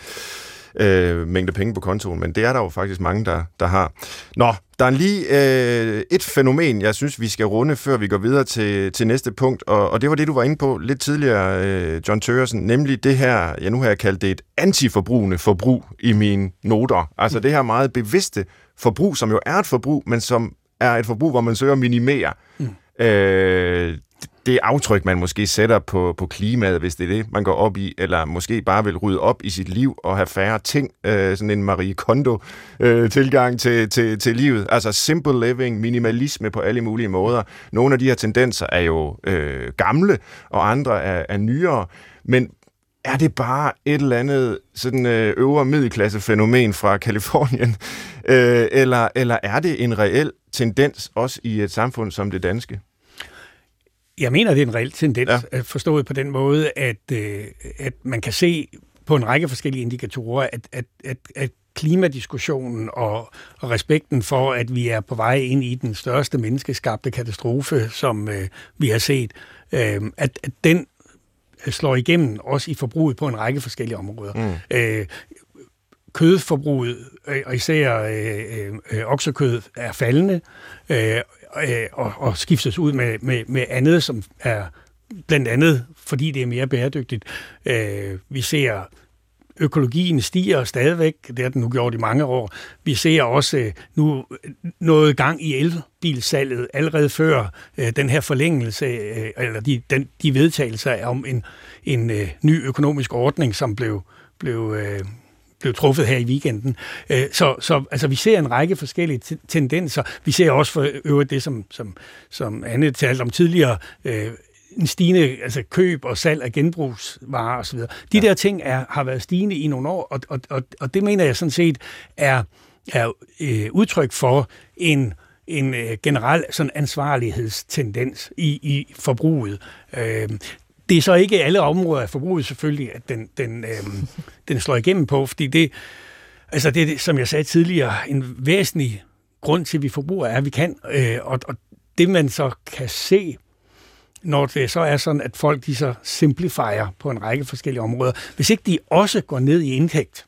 øh, mængde penge på kontoen, men det er der jo faktisk mange, der, der har. Nå, der er lige øh, et fænomen, jeg synes, vi skal runde, før vi går videre til, til næste punkt, og, og det var det, du var inde på lidt tidligere, øh, John Tørresen, nemlig det her, ja nu har jeg kaldt det et antiforbrugende forbrug i mine noter. Altså det her meget bevidste forbrug, som jo er et forbrug, men som er et forbrug, hvor man søger at minimere. Mm. Øh, det aftryk, man måske sætter på, på klimaet, hvis det er det, man går op i, eller måske bare vil rydde op i sit liv og have færre ting, øh, sådan en Marie Kondo-tilgang øh, til, til, til livet. Altså simple living, minimalisme på alle mulige måder. Nogle af de her tendenser er jo øh, gamle, og andre er, er nyere, men er det bare et eller andet sådan øh, øvre middelklasse fænomen fra Kalifornien, øh, eller, eller er det en reel tendens også i et samfund som det danske? Jeg mener, det er en reel tendens, ja. forstået på den måde, at, øh, at man kan se på en række forskellige indikatorer, at, at, at, at klimadiskussionen og, og respekten for, at vi er på vej ind i den største menneskeskabte katastrofe, som øh, vi har set, øh, at, at den slår igennem også i forbruget på en række forskellige områder. Mm. Øh, kødforbruget, øh, og især øh, øh, oksekød, er faldende, øh, øh, og, og skiftes ud med, med, med andet, som er blandt andet, fordi det er mere bæredygtigt. Øh, vi ser økologien stiger stadigvæk, det har den nu gjort i mange år. Vi ser også øh, nu noget gang i elbilsalget allerede før øh, den her forlængelse, øh, eller de, den, de vedtagelser om en, en ny økonomisk ordning, som blev, blev blev truffet her i weekenden. Så, så altså, vi ser en række forskellige tendenser. Vi ser også for øvrigt det, som, som, som Anne talte om tidligere, øh, en stigende altså køb og salg af genbrugsvarer osv. De ja. der ting er, har været stigende i nogle år, og, og, og, og det mener jeg sådan set er, er øh, udtryk for en en øh, generel sådan ansvarlighedstendens i, i forbruget. Øh, det er så ikke alle områder af forbruget selvfølgelig, at den, den, øh, den slår igennem på, fordi det, altså det, som jeg sagde tidligere, en væsentlig grund til, at vi forbruger, er, at vi kan. Øh, og, og det man så kan se, når det så er sådan, at folk de så simplifier på en række forskellige områder, hvis ikke de også går ned i indtægt,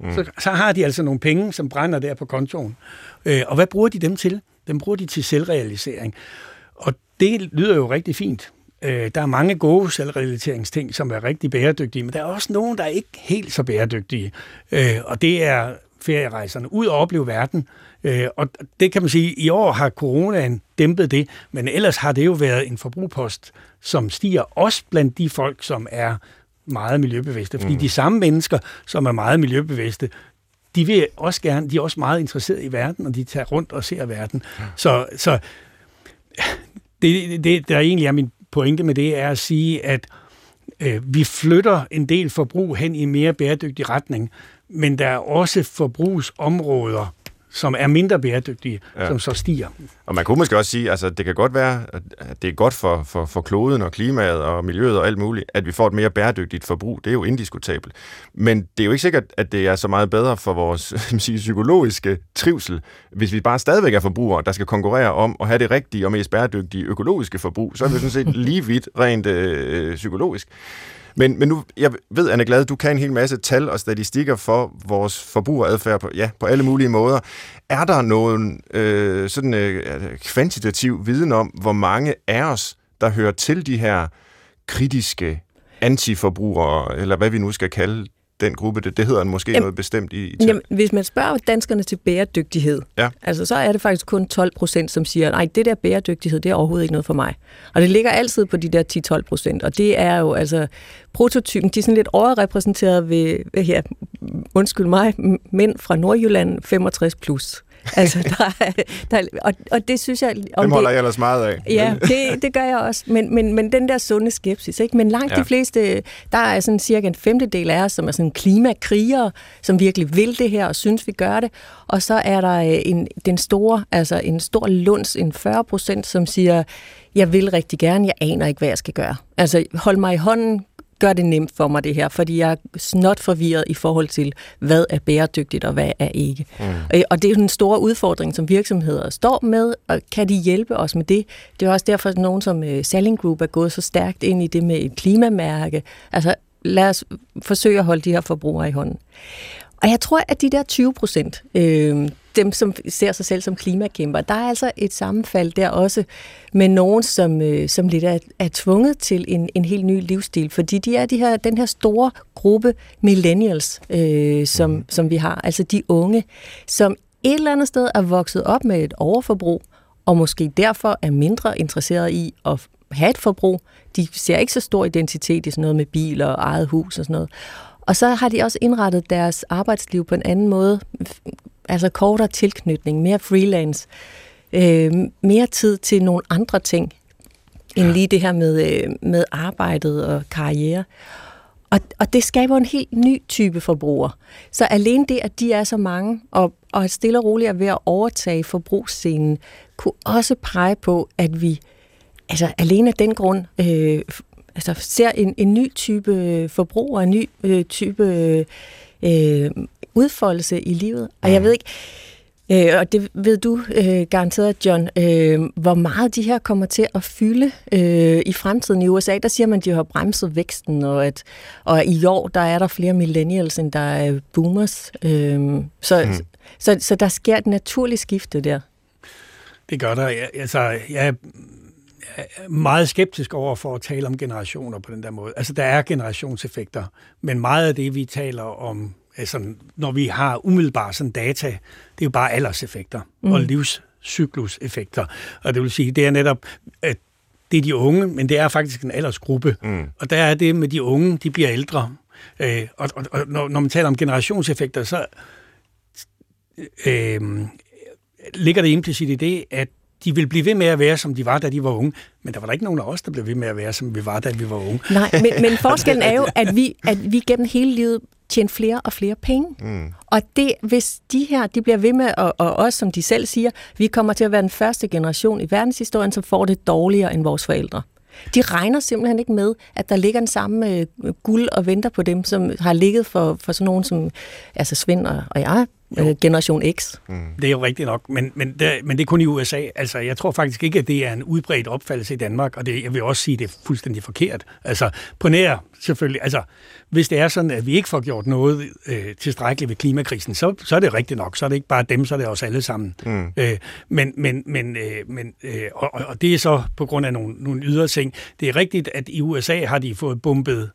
mm. så, så har de altså nogle penge, som brænder der på kontoen. Øh, og hvad bruger de dem til? Dem bruger de til selvrealisering. Og det lyder jo rigtig fint. Øh, der er mange gode selvrealiseringsting, som er rigtig bæredygtige, men der er også nogle, der er ikke helt så bæredygtige. Øh, og det er ferierejserne ud og opleve verden. Øh, og det kan man sige, i år har coronaen dæmpet det, men ellers har det jo været en forbrugpost, som stiger også blandt de folk, som er meget miljøbevidste. Fordi mm. de samme mennesker, som er meget miljøbevidste, de vil også gerne, de er også meget interesserede i verden, og de tager rundt og ser verden. Ja. Så, så det, det, der egentlig er min pointe med det er at sige, at øh, vi flytter en del forbrug hen i en mere bæredygtig retning, men der er også forbrugsområder, som er mindre bæredygtige, ja. som så stiger. Og man kunne måske også sige, altså det kan godt være, at det er godt for, for, for kloden og klimaet og miljøet og alt muligt, at vi får et mere bæredygtigt forbrug. Det er jo indiskutabelt. Men det er jo ikke sikkert, at det er så meget bedre for vores sige, psykologiske trivsel, hvis vi bare stadigvæk er forbrugere, der skal konkurrere om at have det rigtige og mest bæredygtige økologiske forbrug. Så er vi sådan set lige vidt rent øh, psykologisk. Men, men nu, jeg ved, Anne Glad, du kan en hel masse tal og statistikker for vores forbrugeradfærd på, ja, på alle mulige måder. Er der nogen øh, sådan øh, kvantitativ viden om, hvor mange af os, der hører til de her kritiske antiforbrugere, eller hvad vi nu skal kalde den gruppe, det, det hedder måske jamen, noget bestemt i, i jamen, Hvis man spørger danskerne til bæredygtighed, ja. altså, så er det faktisk kun 12 procent, som siger, nej, det der bæredygtighed, det er overhovedet ikke noget for mig. Og det ligger altid på de der 10-12 procent, og det er jo altså prototypen, de er sådan lidt overrepræsenteret ved, her, undskyld mig, mænd fra Nordjylland 65 plus. Altså, der, der, og, og det synes jeg... Om Dem holder det, jeg ellers meget af. Ja, det, det gør jeg også. Men, men, men den der sunde skepsis, ikke? Men langt ja. de fleste, der er sådan cirka en femtedel af os, som er sådan klimakrigere, som virkelig vil det her og synes, vi gør det. Og så er der øh, en, den store, altså en stor lunds, en 40 procent, som siger, jeg vil rigtig gerne, jeg aner ikke, hvad jeg skal gøre. Altså, hold mig i hånden, gør det nemt for mig det her, fordi jeg er snot forvirret i forhold til, hvad er bæredygtigt og hvad er ikke. Mm. Og det er jo den store udfordring, som virksomheder står med, og kan de hjælpe os med det? Det er også derfor, at nogen som uh, Selling Group er gået så stærkt ind i det med et klimamærke. Altså, lad os forsøge at holde de her forbrugere i hånden. Og jeg tror, at de der 20 procent, øh, dem som ser sig selv som klimakæmper, der er altså et sammenfald der også med nogen, som, øh, som lidt er, er tvunget til en, en helt ny livsstil, fordi de er de her, den her store gruppe millennials, øh, som, mm. som vi har, altså de unge, som et eller andet sted er vokset op med et overforbrug, og måske derfor er mindre interesseret i at have et forbrug. De ser ikke så stor identitet i sådan noget med biler og eget hus og sådan noget. Og så har de også indrettet deres arbejdsliv på en anden måde. Altså kortere tilknytning, mere freelance, øh, mere tid til nogle andre ting, end lige det her med, øh, med arbejdet og karriere. Og, og det skaber en helt ny type forbruger. Så alene det, at de er så mange, og, og stille og roligt er ved at overtage forbrugsscenen, kunne også pege på, at vi altså alene af den grund øh, altså ser en, en ny type forbrug og en ny øh, type øh, udfoldelse i livet. Og jeg mm. ved ikke, øh, og det ved du øh, garanteret, John, øh, hvor meget de her kommer til at fylde øh, i fremtiden i USA. Der siger man, at de har bremset væksten, og at og i år der er der flere millennials, end der er boomers. Øh, så, mm. så, så, så der sker et naturligt skifte der. Det gør der. Altså, jeg meget skeptisk over for at tale om generationer på den der måde. Altså, der er generationseffekter, men meget af det, vi taler om, altså, når vi har umiddelbart sådan data, det er jo bare alderseffekter mm. og livscykluseffekter. Og det vil sige, det er netop, at det er de unge, men det er faktisk en aldersgruppe. Mm. Og der er det med de unge, de bliver ældre. Øh, og, og, og når, når man taler om generationseffekter, så øh, ligger det implicit i det, at de vil blive ved med at være, som de var, da de var unge. Men der var der ikke nogen af os, der blev ved med at være, som vi var, da vi var unge. Nej, men, men forskellen er jo, at vi, at vi gennem hele livet tjener flere og flere penge. Mm. Og det, hvis de her, de bliver ved med, og, og også som de selv siger, vi kommer til at være den første generation i verdenshistorien, som får det dårligere end vores forældre. De regner simpelthen ikke med, at der ligger den samme øh, guld og venter på dem, som har ligget for, for sådan nogen som altså Svend og, og jeg, øh, Generation X. Mm. Det er jo rigtigt nok, men, men, det, men det er kun i USA. Altså, jeg tror faktisk ikke, at det er en udbredt opfattelse i Danmark, og det, jeg vil også sige, at det er fuldstændig forkert. Altså, på nær selvfølgelig, altså, hvis det er sådan, at vi ikke får gjort noget øh, tilstrækkeligt ved klimakrisen, så, så er det rigtigt nok. Så er det ikke bare dem, så er det os alle sammen. Mm. Øh, men, men, men, øh, men øh, og, og det er så på grund af nogle, nogle ydre ting. Det er rigtigt, at i USA har de fået bumpet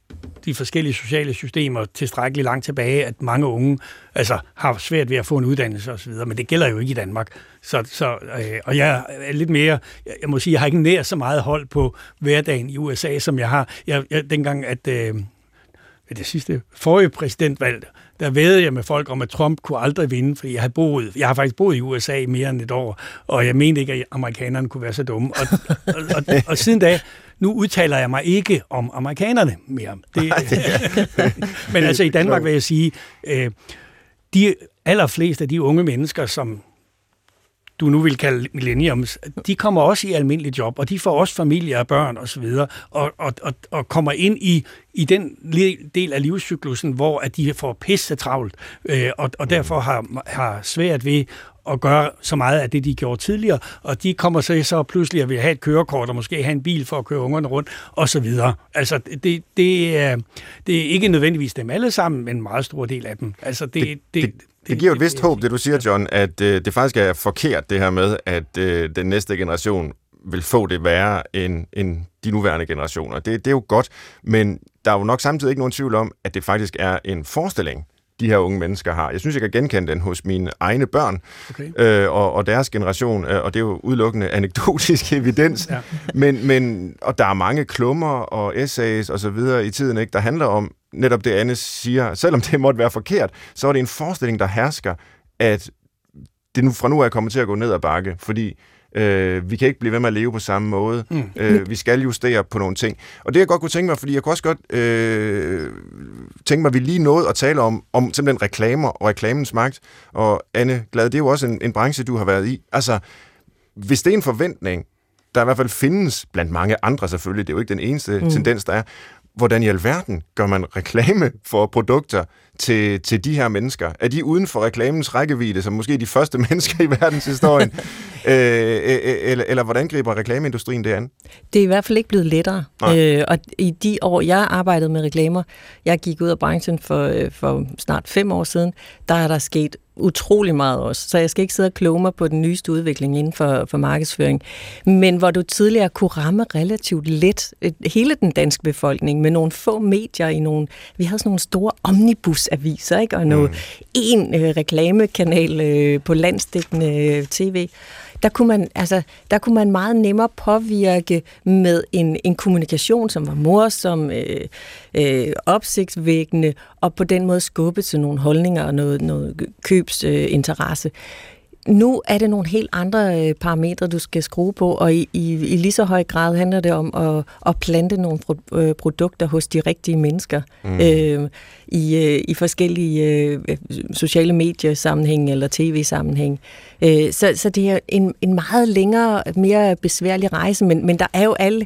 de forskellige sociale systemer tilstrækkeligt langt tilbage, at mange unge altså, har svært ved at få en uddannelse osv., men det gælder jo ikke i Danmark. Så, så, øh, og jeg er lidt mere, jeg må sige, jeg har ikke nær så meget hold på hverdagen i USA, som jeg har. Jeg, jeg, dengang, at øh, det sidste forrige præsidentvalg, der vædede jeg med folk om, at Trump kunne aldrig vinde, fordi jeg har boet, jeg har faktisk boet i USA i mere end et år, og jeg mente ikke, at amerikanerne kunne være så dumme. Og, og, og, og, og siden da, nu udtaler jeg mig ikke om amerikanerne mere. Det, men altså i Danmark vil jeg sige, øh, de allerfleste af de unge mennesker, som du nu vil kalde millenniums, de kommer også i almindelig job, og de får også familie og børn osv., og, og, og, og kommer ind i, i den del af livscyklusen, hvor at de får pisse travlt, øh, og, og derfor har, har svært ved at gøre så meget af det, de gjorde tidligere, og de kommer så, så pludselig at vil have et kørekort, og måske have en bil for at køre ungerne rundt, og så videre. Altså, det, det, er, det er ikke nødvendigvis dem alle sammen, men en meget stor del af dem. Altså, det, det, det, det, det giver et vist håb, det du siger, John, at øh, det faktisk er forkert, det her med, at øh, den næste generation vil få det værre end, end de nuværende generationer. Det, det er jo godt, men der er jo nok samtidig ikke nogen tvivl om, at det faktisk er en forestilling, de her unge mennesker har. Jeg synes, jeg kan genkende den hos mine egne børn okay. øh, og, og deres generation, øh, og det er jo udelukkende anekdotisk evidens. ja. men, men, og der er mange klummer og essays og så videre i tiden, ikke, der handler om netop det, Anne siger. Selvom det måtte være forkert, så er det en forestilling, der hersker, at det nu fra nu er kommet til at gå ned ad bakke, fordi Øh, vi kan ikke blive ved med at leve på samme måde. Mm. Øh, vi skal justere på nogle ting. Og det jeg godt kunne tænke mig, fordi jeg kunne også godt øh, tænke mig, at vi lige nåede at tale om, om simpelthen reklamer og reklamens magt. Og Anne Glad, det er jo også en, en branche, du har været i. Altså, hvis det er en forventning, der i hvert fald findes blandt mange andre selvfølgelig, det er jo ikke den eneste mm. tendens, der er, hvordan i alverden gør man reklame for produkter til, til de her mennesker? Er de uden for reklamens rækkevidde, som måske de første mennesker i verdenshistorien? øh, øh, øh, eller, eller hvordan griber reklameindustrien det an? Det er i hvert fald ikke blevet lettere. Øh, og i de år, jeg arbejdede med reklamer, jeg gik ud af branchen for, øh, for snart fem år siden, der er der sket utrolig meget også. Så jeg skal ikke sidde og kloge mig på den nyeste udvikling inden for, for markedsføring. Men hvor du tidligere kunne ramme relativt let hele den danske befolkning med nogle få medier i nogle... Vi havde sådan nogle store omnibusaviser, ikke? Og noget, mm. en øh, reklamekanal øh, på landsdækkende øh, tv der kunne man, altså, der kunne man meget nemmere påvirke med en, en kommunikation, som var morsom, øh, øh, opsigtsvækkende, og på den måde skubbe til nogle holdninger og noget, noget købsinteresse. Øh, nu er det nogle helt andre øh, parametre, du skal skrue på, og i, i, i lige så høj grad handler det om at, at plante nogle pro, øh, produkter hos de rigtige mennesker mm. øh, i, øh, i forskellige øh, sociale mediesammenhæng eller tv-sammenhæng. Øh, så, så det er en, en meget længere, mere besværlig rejse, men, men der er jo alle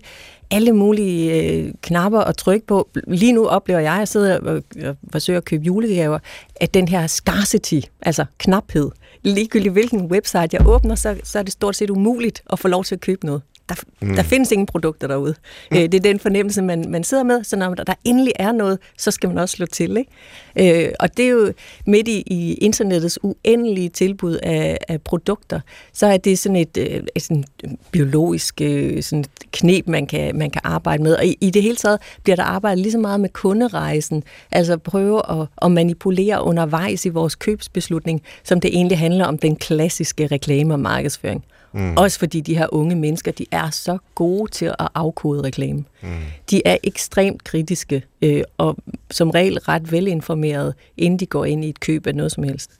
alle mulige øh, knapper at trykke på. Lige nu oplever jeg, at jeg sidder og, og forsøger at købe julegaver, at den her scarcity, altså knaphed, ligegyldigt hvilken website jeg åbner, så, så er det stort set umuligt at få lov til at købe noget. Der, mm. der findes ingen produkter derude. Mm. Øh, det er den fornemmelse, man, man sidder med, så når der, der endelig er noget, så skal man også slå til. Ikke? Øh, og det er jo midt i, i internettets uendelige tilbud af, af produkter, så er det sådan et, øh, et sådan biologisk øh, sådan knep, man kan, man kan arbejde med. Og i, i det hele taget bliver der arbejdet lige så meget med kunderejsen, altså prøve at, at manipulere undervejs i vores købsbeslutning, som det egentlig handler om den klassiske reklame og markedsføring. Mm. Også fordi de her unge mennesker, de er så gode til at afkode reklame. Mm. De er ekstremt kritiske øh, og som regel ret velinformerede, inden de går ind i et køb af noget som helst.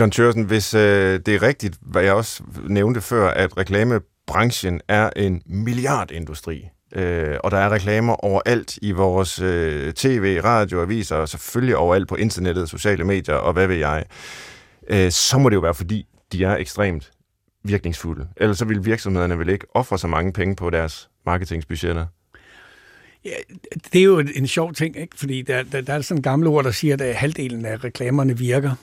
John Thørsen, hvis øh, det er rigtigt, hvad jeg også nævnte før, at reklamebranchen er en milliardindustri, øh, og der er reklamer overalt i vores øh, tv, radio, aviser, og selvfølgelig overalt på internettet, sociale medier og hvad ved jeg, øh, så må det jo være fordi, de er ekstremt virkningsfulde. Ellers så vil virksomhederne vel ikke ofre så mange penge på deres marketingsbudgetter. Ja, det er jo en sjov ting, ikke? fordi der, der, der er sådan en gammel ord, der siger, at halvdelen af reklamerne virker.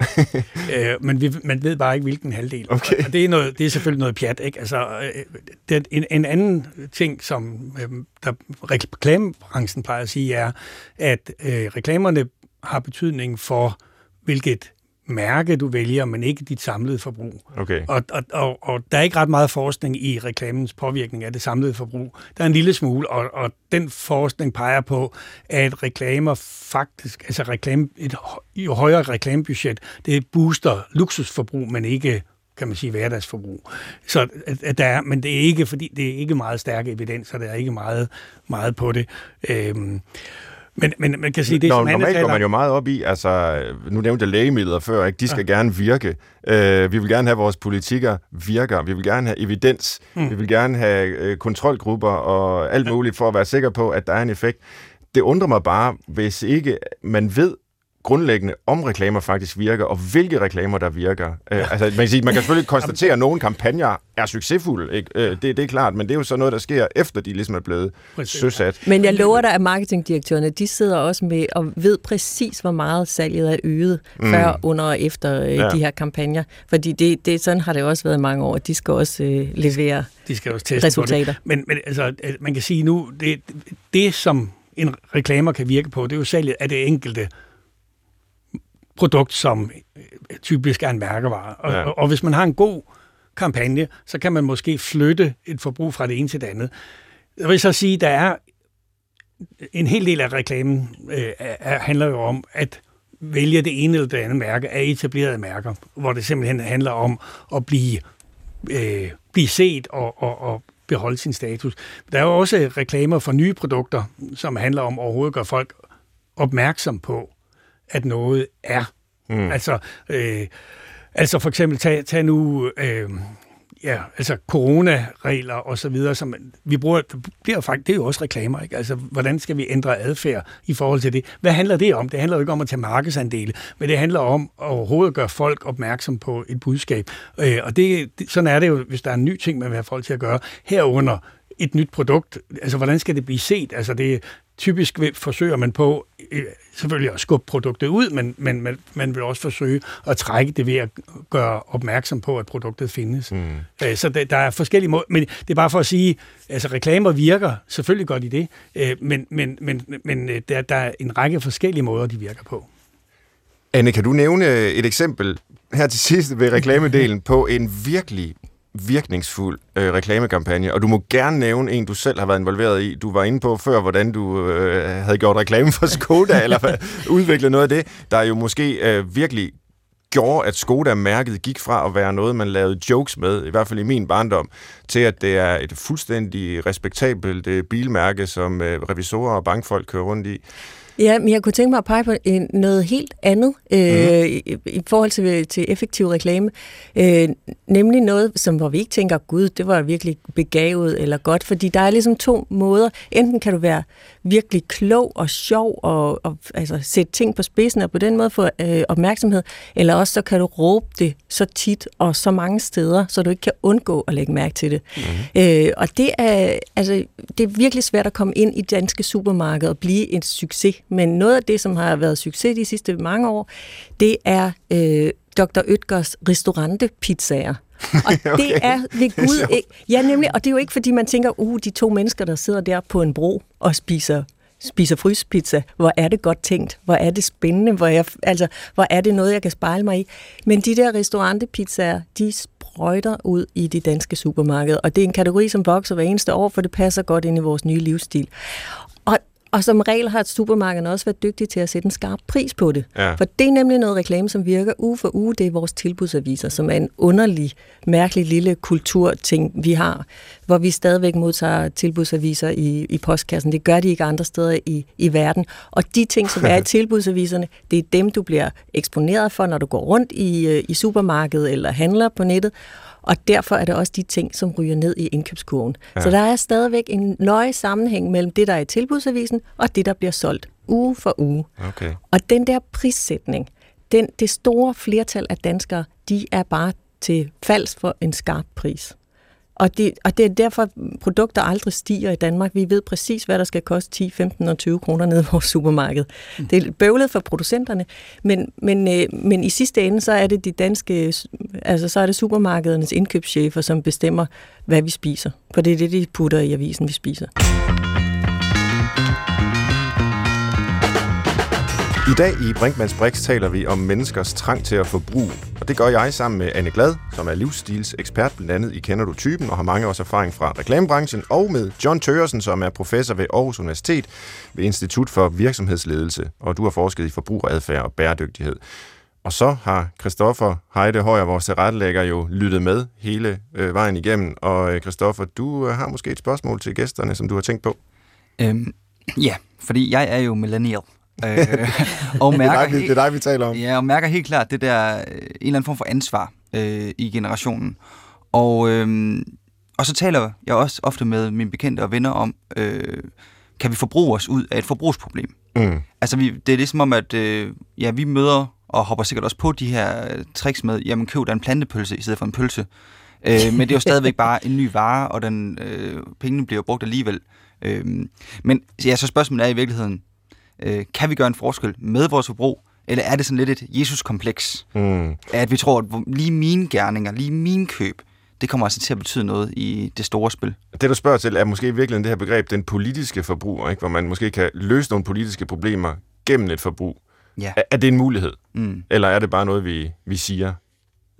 øh, men vi, man ved bare ikke, hvilken halvdel. Okay. Og det er, noget, det er selvfølgelig noget pjat. Ikke? Altså, øh, det, en, en anden ting, som øh, der reklamebranchen plejer at sige, er, at øh, reklamerne har betydning for, hvilket mærke, du vælger, men ikke dit samlede forbrug. Okay. Og, og, og, og der er ikke ret meget forskning i reklamens påvirkning af det samlede forbrug. Der er en lille smule, og, og den forskning peger på, at reklamer faktisk, altså reklame, et jo højere reklamebudget, det booster luksusforbrug, men ikke kan man sige, hverdagsforbrug. Så at der er, men det er ikke, fordi det er ikke meget stærke evidens, og der er ikke meget, meget på det. Øhm, men, men man kan sige, det Nå, som normalt går man jo meget op i, altså, nu nævnte jeg lægemidler før, ikke? de skal ja. gerne virke. Uh, vi vil gerne have, at vores politikker virker. Vi vil gerne have evidens. Mm. Vi vil gerne have uh, kontrolgrupper og alt muligt for at være sikker på, at der er en effekt. Det undrer mig bare, hvis ikke man ved, grundlæggende, om reklamer faktisk virker, og hvilke reklamer, der virker. Ja. Øh, altså, man, kan sige, man kan selvfølgelig konstatere, at nogle kampagner er succesfulde. Ikke? Øh, det, det er klart, men det er jo så noget, der sker, efter de ligesom er blevet præcis. søsat. Men jeg lover dig, at marketingdirektørerne, de sidder også med og ved præcis, hvor meget salget er øget mm. før, under og efter øh, ja. de her kampagner. Fordi det, det, sådan har det også været mange år. De skal også øh, levere de skal også teste resultater. Men, men altså, man kan sige nu, det, det som en reklamer kan virke på, det er jo salget af det enkelte produkt, som øh, typisk er en mærkevare. Og, ja. og, og hvis man har en god kampagne, så kan man måske flytte et forbrug fra det ene til det andet. Jeg vil så sige, der er en hel del af reklamen øh, er, handler jo om at vælge det ene eller det andet mærke af etablerede mærker, hvor det simpelthen handler om at blive, øh, blive set og, og, og beholde sin status. Der er jo også reklamer for nye produkter, som handler om overhovedet at gøre folk opmærksom på, at noget er. Mm. Altså, øh, altså for eksempel, tag, tag nu... Øh, ja, altså coronaregler og så videre, som vi bruger, det, bliver faktisk, det er jo også reklamer, ikke? Altså, hvordan skal vi ændre adfærd i forhold til det? Hvad handler det om? Det handler jo ikke om at tage markedsandele, men det handler om at overhovedet gøre folk opmærksom på et budskab. Øh, og det, sådan er det jo, hvis der er en ny ting, man vil have folk til at gøre, herunder et nyt produkt, altså hvordan skal det blive set? Altså det, typisk forsøger man på øh, selvfølgelig at skubbe produktet ud, men, men man, man vil også forsøge at trække det ved at gøre opmærksom på, at produktet findes. Mm. Øh, så der, der er forskellige måder, men det er bare for at sige, altså reklamer virker, selvfølgelig godt i det, øh, men, men, men, men der, der er en række forskellige måder, de virker på. Anne, kan du nævne et eksempel her til sidst ved reklamedelen på en virkelig virkningsfuld øh, reklamekampagne, og du må gerne nævne en, du selv har været involveret i. Du var inde på før, hvordan du øh, havde gjort reklame for Skoda, eller udviklet noget af det, der jo måske øh, virkelig gjorde, at Skoda-mærket gik fra at være noget, man lavede jokes med, i hvert fald i min barndom, til at det er et fuldstændig respektabelt øh, bilmærke, som øh, revisorer og bankfolk kører rundt i. Ja, men jeg kunne tænke mig at pege på en, noget helt andet øh, mm. i, i forhold til, til effektiv reklame. Øh, nemlig noget, som hvor vi ikke tænker, gud, det var virkelig begavet eller godt, fordi der er ligesom to måder. Enten kan du være virkelig klog og sjov og, og altså, sætte ting på spidsen og på den måde få øh, opmærksomhed, eller også så kan du råbe det så tit og så mange steder, så du ikke kan undgå at lægge mærke til det. Mm. Øh, og det er, altså, det er virkelig svært at komme ind i danske supermarked og blive en succes men noget af det, som har været succes de sidste mange år, det er øh, Dr. Ytgers restaurante pizzaer. Og okay. det er ved Gud ikke... Ja, nemlig, og det er jo ikke, fordi man tænker, uh, de to mennesker, der sidder der på en bro og spiser spiser fryspizza. Hvor er det godt tænkt? Hvor er det spændende? Hvor er, altså, hvor er det noget, jeg kan spejle mig i? Men de der restaurantepizzaer, de sprøjter ud i de danske supermarkeder, og det er en kategori, som vokser hver eneste år, for det passer godt ind i vores nye livsstil. Og som regel har supermarkederne også været dygtige til at sætte en skarp pris på det. Ja. For det er nemlig noget reklame, som virker uge for uge. Det er vores tilbudsaviser, som er en underlig, mærkelig lille kulturting, vi har, hvor vi stadigvæk modtager tilbudsaviser i, i postkassen. Det gør de ikke andre steder i, i verden. Og de ting, som er i tilbudsaviserne, det er dem, du bliver eksponeret for, når du går rundt i, øh, i supermarkedet eller handler på nettet. Og derfor er det også de ting, som ryger ned i indkøbskurven. Ja. Så der er stadigvæk en nøje sammenhæng mellem det, der er i tilbudsavisen, og det, der bliver solgt uge for uge. Okay. Og den der prissætning, den, det store flertal af danskere, de er bare til falds for en skarp pris. Og det, og det er derfor, produkter aldrig stiger i Danmark. Vi ved præcis, hvad der skal koste 10, 15 og 20 kroner nede i vores supermarked. Mm. Det er bøvlet for producenterne, men, men, øh, men i sidste ende, så er det de danske, altså så er det supermarkedernes indkøbschefer, som bestemmer, hvad vi spiser. For det er det, de putter i avisen, vi spiser. I dag i Brinkmanns Brix taler vi om menneskers trang til at forbruge. Og det gør jeg sammen med Anne Glad, som er livsstilsekspert blandt andet i Kender du typen og har mange års erfaring fra reklamebranchen, og med John Tøresen, som er professor ved Aarhus Universitet ved Institut for Virksomhedsledelse, og du har forsket i forbrugeradfærd og bæredygtighed. Og så har Christoffer Heide Højer, vores tilrettelægger, jo lyttet med hele øh, vejen igennem. Og øh, Christoffer, du øh, har måske et spørgsmål til gæsterne, som du har tænkt på? Øhm, ja, fordi jeg er jo millennial, øh, og mærker det, er dig, helt, det er dig, vi taler om. Ja, og mærker helt klart det der, øh, en eller anden form for ansvar øh, i generationen. Og, øh, og så taler jeg også ofte med mine bekendte og venner om, øh, kan vi forbruge os ud af et forbrugsproblem. Mm. Altså, vi, det er ligesom om, at øh, ja, vi møder og hopper sikkert også på de her øh, tricks med, jamen køb da en plantepølse i stedet for en pølse. Øh, men det er jo stadigvæk bare en ny vare, og den øh, pengene bliver brugt alligevel. Øh, men ja, så spørgsmålet er i virkeligheden, øh, kan vi gøre en forskel med vores forbrug, eller er det sådan lidt et Jesus-kompleks? Mm. At vi tror, at lige mine gerninger, lige mine køb, det kommer altså til at betyde noget i det store spil. Det, du spørger til, er måske i virkeligheden det her begreb, den politiske forbruger, ikke? hvor man måske kan løse nogle politiske problemer gennem et forbrug. Ja. Er, er det en mulighed? Mm. Eller er det bare noget, vi, vi siger?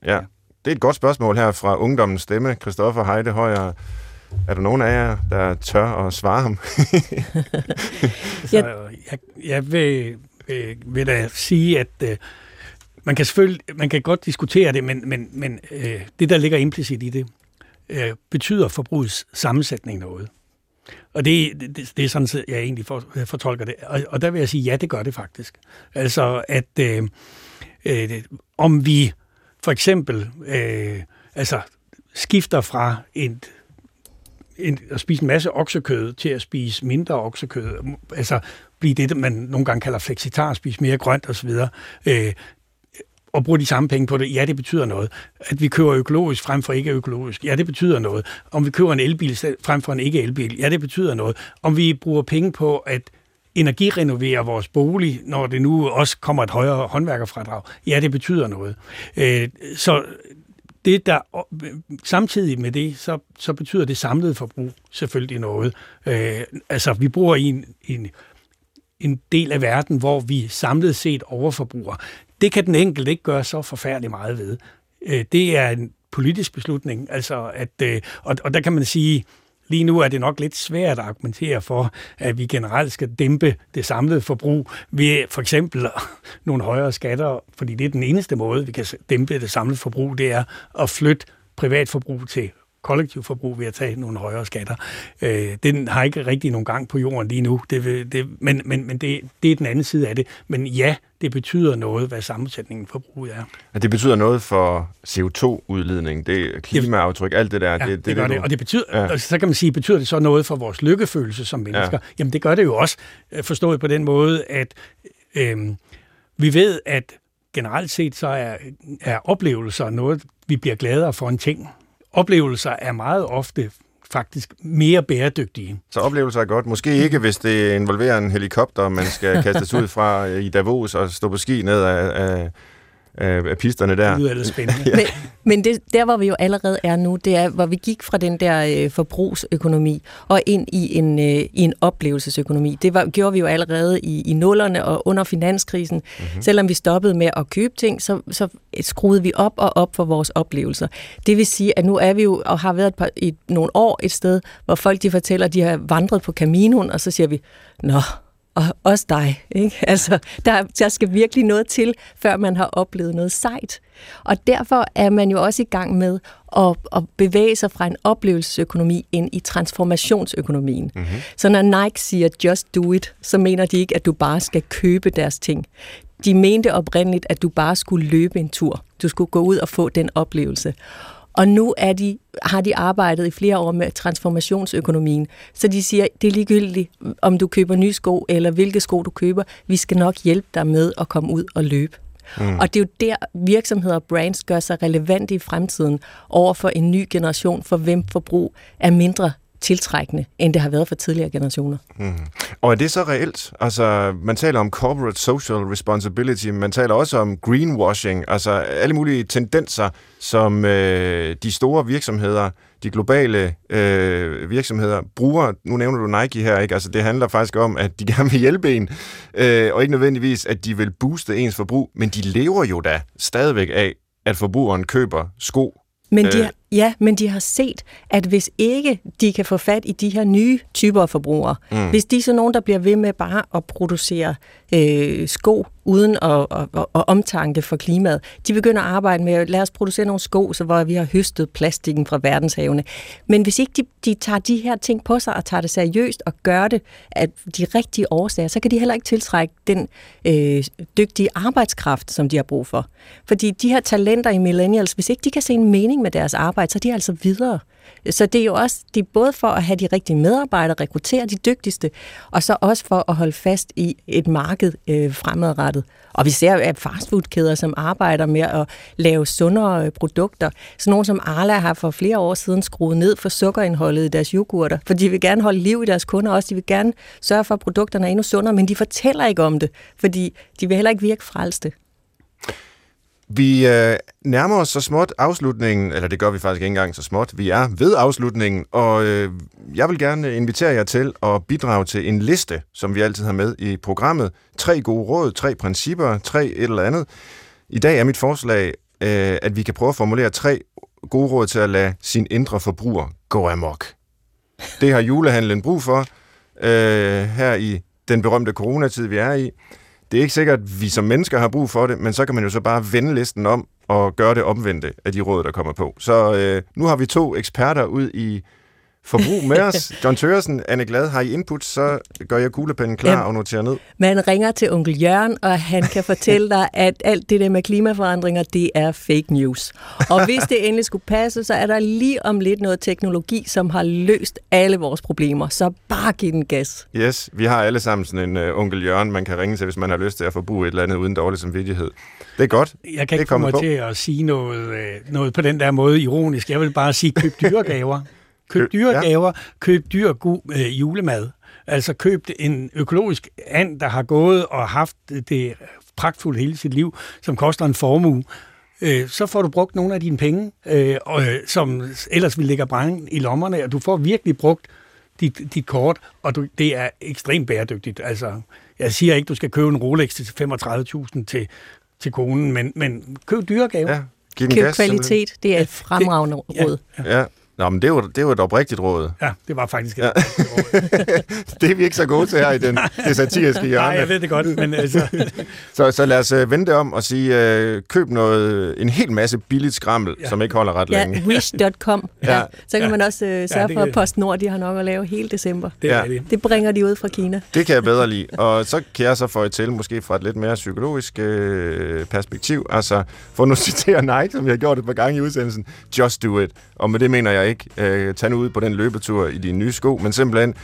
Ja. Det er et godt spørgsmål her fra Ungdommens Stemme. Christoffer Heide Højer. Er der nogen af jer, der tør at svare ham? Så jeg, jeg vil, vil, vil da sige, at øh, man kan selvfølgelig man kan godt diskutere det, men, men, men øh, det, der ligger implicit i det, øh, betyder forbrugets sammensætning noget. Og det, det, det er sådan, jeg egentlig for, øh, fortolker det. Og, og der vil jeg sige, ja, det gør det faktisk. Altså, at øh, øh, om vi for eksempel øh, altså, skifter fra en, en, at spise en masse oksekød til at spise mindre oksekød, altså blive det, man nogle gange kalder flexitar, spise mere grønt osv., øh, og bruger de samme penge på det, ja, det betyder noget. At vi køber økologisk frem for ikke økologisk, ja, det betyder noget. Om vi køber en elbil frem for en ikke elbil, ja, det betyder noget. Om vi bruger penge på at energirenovere vores bolig, når det nu også kommer et højere håndværkerfradrag, ja, det betyder noget. Øh, så det der samtidig med det, så, så betyder det samlede forbrug selvfølgelig noget. Øh, altså, vi bruger en, en, en del af verden, hvor vi samlet set overforbruger. Det kan den enkelte ikke gøre så forfærdeligt meget ved. Øh, det er en politisk beslutning, altså at, øh, og, og der kan man sige, Lige nu er det nok lidt svært at argumentere for, at vi generelt skal dæmpe det samlede forbrug ved for eksempel nogle højere skatter, fordi det er den eneste måde, vi kan dæmpe det samlede forbrug, det er at flytte privatforbrug til kollektiv forbrug ved at tage nogle højere skatter. Øh, den har ikke rigtig nogen gang på jorden lige nu, det, det, men, men, men det, det er den anden side af det. Men ja, det betyder noget, hvad sammensætningen for forbruget er. Ja, det betyder noget for CO2-udledning, det klimaaftryk, alt det der. Ja, det, det, det, gør det, det. Og det betyder, ja. så kan man sige, betyder det så noget for vores lykkefølelse som mennesker? Ja. Jamen det gør det jo også, øh, forstået på den måde, at øh, vi ved, at generelt set så er, er oplevelser noget, vi bliver gladere for en ting oplevelser er meget ofte faktisk mere bæredygtige. Så oplevelser er godt. Måske ikke, hvis det involverer en helikopter, man skal kastes ud fra i Davos og stå på ski ned af, af, af pisterne der. Det lyder ellers spændende. ja. Men, men det, der, hvor vi jo allerede er nu, det er, hvor vi gik fra den der øh, forbrugsøkonomi og ind i en, øh, i en oplevelsesøkonomi. Det var, gjorde vi jo allerede i, i nullerne og under finanskrisen. Mm-hmm. Selvom vi stoppede med at købe ting, så, så skruede vi op og op for vores oplevelser. Det vil sige, at nu er vi jo og har været et par, i nogle år et sted, hvor folk de fortæller, at de har vandret på Caminoen, og så siger vi, nå, og også dig. Ikke? Altså, der, der skal virkelig noget til, før man har oplevet noget sejt. Og derfor er man jo også i gang med at, at bevæge sig fra en oplevelsesøkonomi ind i transformationsøkonomien. Mm-hmm. Så når Nike siger just do it, så mener de ikke, at du bare skal købe deres ting. De mente oprindeligt, at du bare skulle løbe en tur. Du skulle gå ud og få den oplevelse. Og nu er de, har de arbejdet i flere år med transformationsøkonomien. Så de siger, det er ligegyldigt, om du køber nye sko, eller hvilke sko du køber. Vi skal nok hjælpe dig med at komme ud og løbe. Mm. Og det er jo der, virksomheder og brands gør sig relevante i fremtiden over for en ny generation, for hvem forbrug er mindre tiltrækkende, end det har været for tidligere generationer. Mm. Og er det så reelt? Altså, man taler om corporate social responsibility, man taler også om greenwashing, altså alle mulige tendenser, som øh, de store virksomheder, de globale øh, virksomheder bruger. Nu nævner du Nike her, ikke? Altså, det handler faktisk om, at de gerne vil hjælpe en, øh, og ikke nødvendigvis, at de vil booste ens forbrug, men de lever jo da stadigvæk af, at forbrugeren køber sko men de, har, ja, men de har set, at hvis ikke de kan få fat i de her nye typer af forbrugere, mm. hvis de er så nogen, der bliver ved med bare at producere øh, sko uden at, at, at, at omtanke for klimaet, de begynder at arbejde med, at lade os producere nogle sko, så hvor vi har høstet plastikken fra verdenshavene. Men hvis ikke de, de tager de her ting på sig og tager det seriøst og gør det af de rigtige årsager, så kan de heller ikke tiltrække den øh, dygtige arbejdskraft, som de har brug for. Fordi de her talenter i millennials, hvis ikke de kan se en mening med deres arbejde, så er de altså videre. Så det er jo også det er både for at have de rigtige medarbejdere, rekruttere de dygtigste, og så også for at holde fast i et marked øh, fremadrettet. Og vi ser at fastfoodkæder, som arbejder med at lave sundere øh, produkter. Så nogen som Arla har for flere år siden skruet ned for sukkerindholdet i deres yoghurter, for de vil gerne holde liv i deres kunder også. De vil gerne sørge for, at produkterne er endnu sundere, men de fortæller ikke om det, fordi de vil heller ikke virke frelste. Vi øh, nærmer os så småt afslutningen, eller det gør vi faktisk ikke engang så småt. Vi er ved afslutningen, og øh, jeg vil gerne invitere jer til at bidrage til en liste, som vi altid har med i programmet. Tre gode råd, tre principper, tre et eller andet. I dag er mit forslag, øh, at vi kan prøve at formulere tre gode råd til at lade sin indre forbruger gå amok. Det har julehandlen brug for øh, her i den berømte coronatid, vi er i. Det er ikke sikkert, at vi som mennesker har brug for det, men så kan man jo så bare vende listen om og gøre det omvendte af de råd, der kommer på. Så øh, nu har vi to eksperter ud i forbrug med os. John Tøresen, Anne Glad, har I input, så gør jeg kuglepennen klar ja. og noterer ned. Man ringer til onkel Jørgen, og han kan fortælle dig, at alt det der med klimaforandringer, det er fake news. Og hvis det endelig skulle passe, så er der lige om lidt noget teknologi, som har løst alle vores problemer. Så bare giv den gas. Yes, vi har alle sammen sådan en uh, onkel Jørgen, man kan ringe til, hvis man har lyst til at forbruge et eller andet uden dårlig samvittighed. Det er godt. Jeg kan ikke komme til at sige noget, øh, noget på den der måde ironisk. Jeg vil bare sige, køb dyregaver. Køb dyre gaver, køb dyr god øh, julemad. Altså køb en økologisk and, der har gået og haft det pragtfuldt hele sit liv, som koster en formue. Øh, så får du brugt nogle af dine penge, øh, og, øh, som ellers vil ligge brænde i lommerne, og du får virkelig brugt dit, dit kort, og du, det er ekstremt bæredygtigt. Altså, jeg siger ikke, du skal købe en Rolex til 35.000 til, til konen, men, men køb dyregaver. Ja, køb gas, kvalitet, det er et fremragende råd. Ja, ja. Nå, men det er jo, det er jo et oprigtigt råd. Ja, det var faktisk et ja. det er vi ikke så gode til her i den, det satiriske hjørne. Nej, jeg ved det godt, men altså... så, så lad os uh, vente om og sige, uh, køb noget, en hel masse billigt skrammel, ja. som ikke holder ret ja, længe. Wish.com. ja. ja. Så kan ja. man også uh, sørge ja, for, at PostNord de har nok at lave hele december. Det, ja. det. det bringer de ud fra Kina. Det kan jeg bedre lide. Og så kan jeg så få til, måske fra et lidt mere psykologisk uh, perspektiv, altså for nu citere Nike, som vi har gjort et par gange i udsendelsen, just do it. Og med det mener jeg ikke, uh, tage nu ud på den løbetur i dine nye sko, men simpelthen,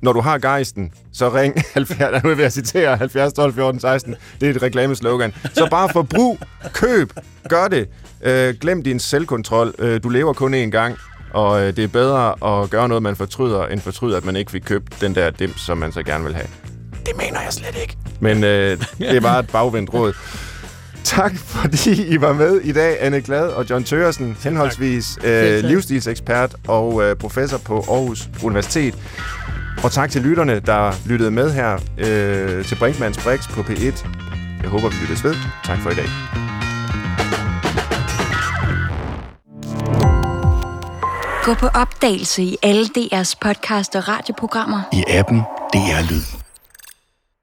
når du har gejsten, så ring 70, nu vil jeg citere 70 12 14 16, det er et reklameslogan. Så bare forbrug, køb, gør det. Øh, glem din selvkontrol. Øh, du lever kun én gang, og øh, det er bedre at gøre noget, man fortryder, end fortryder, at man ikke fik købt den der dims, som man så gerne vil have. Det mener jeg slet ikke. Men øh, det er bare et bagvendt råd. Tak fordi I var med i dag, Anne Glad og John Tøresen, henholdsvis øh, livsstilsekspert og øh, professor på Aarhus Universitet. Og tak til lytterne, der lyttede med her øh, til Brinkmanns Brix på P1. Jeg håber, vi lyttes ved. Tak for i dag. Gå på opdagelse i alle DR's podcast og radioprogrammer. I appen DR Lyd.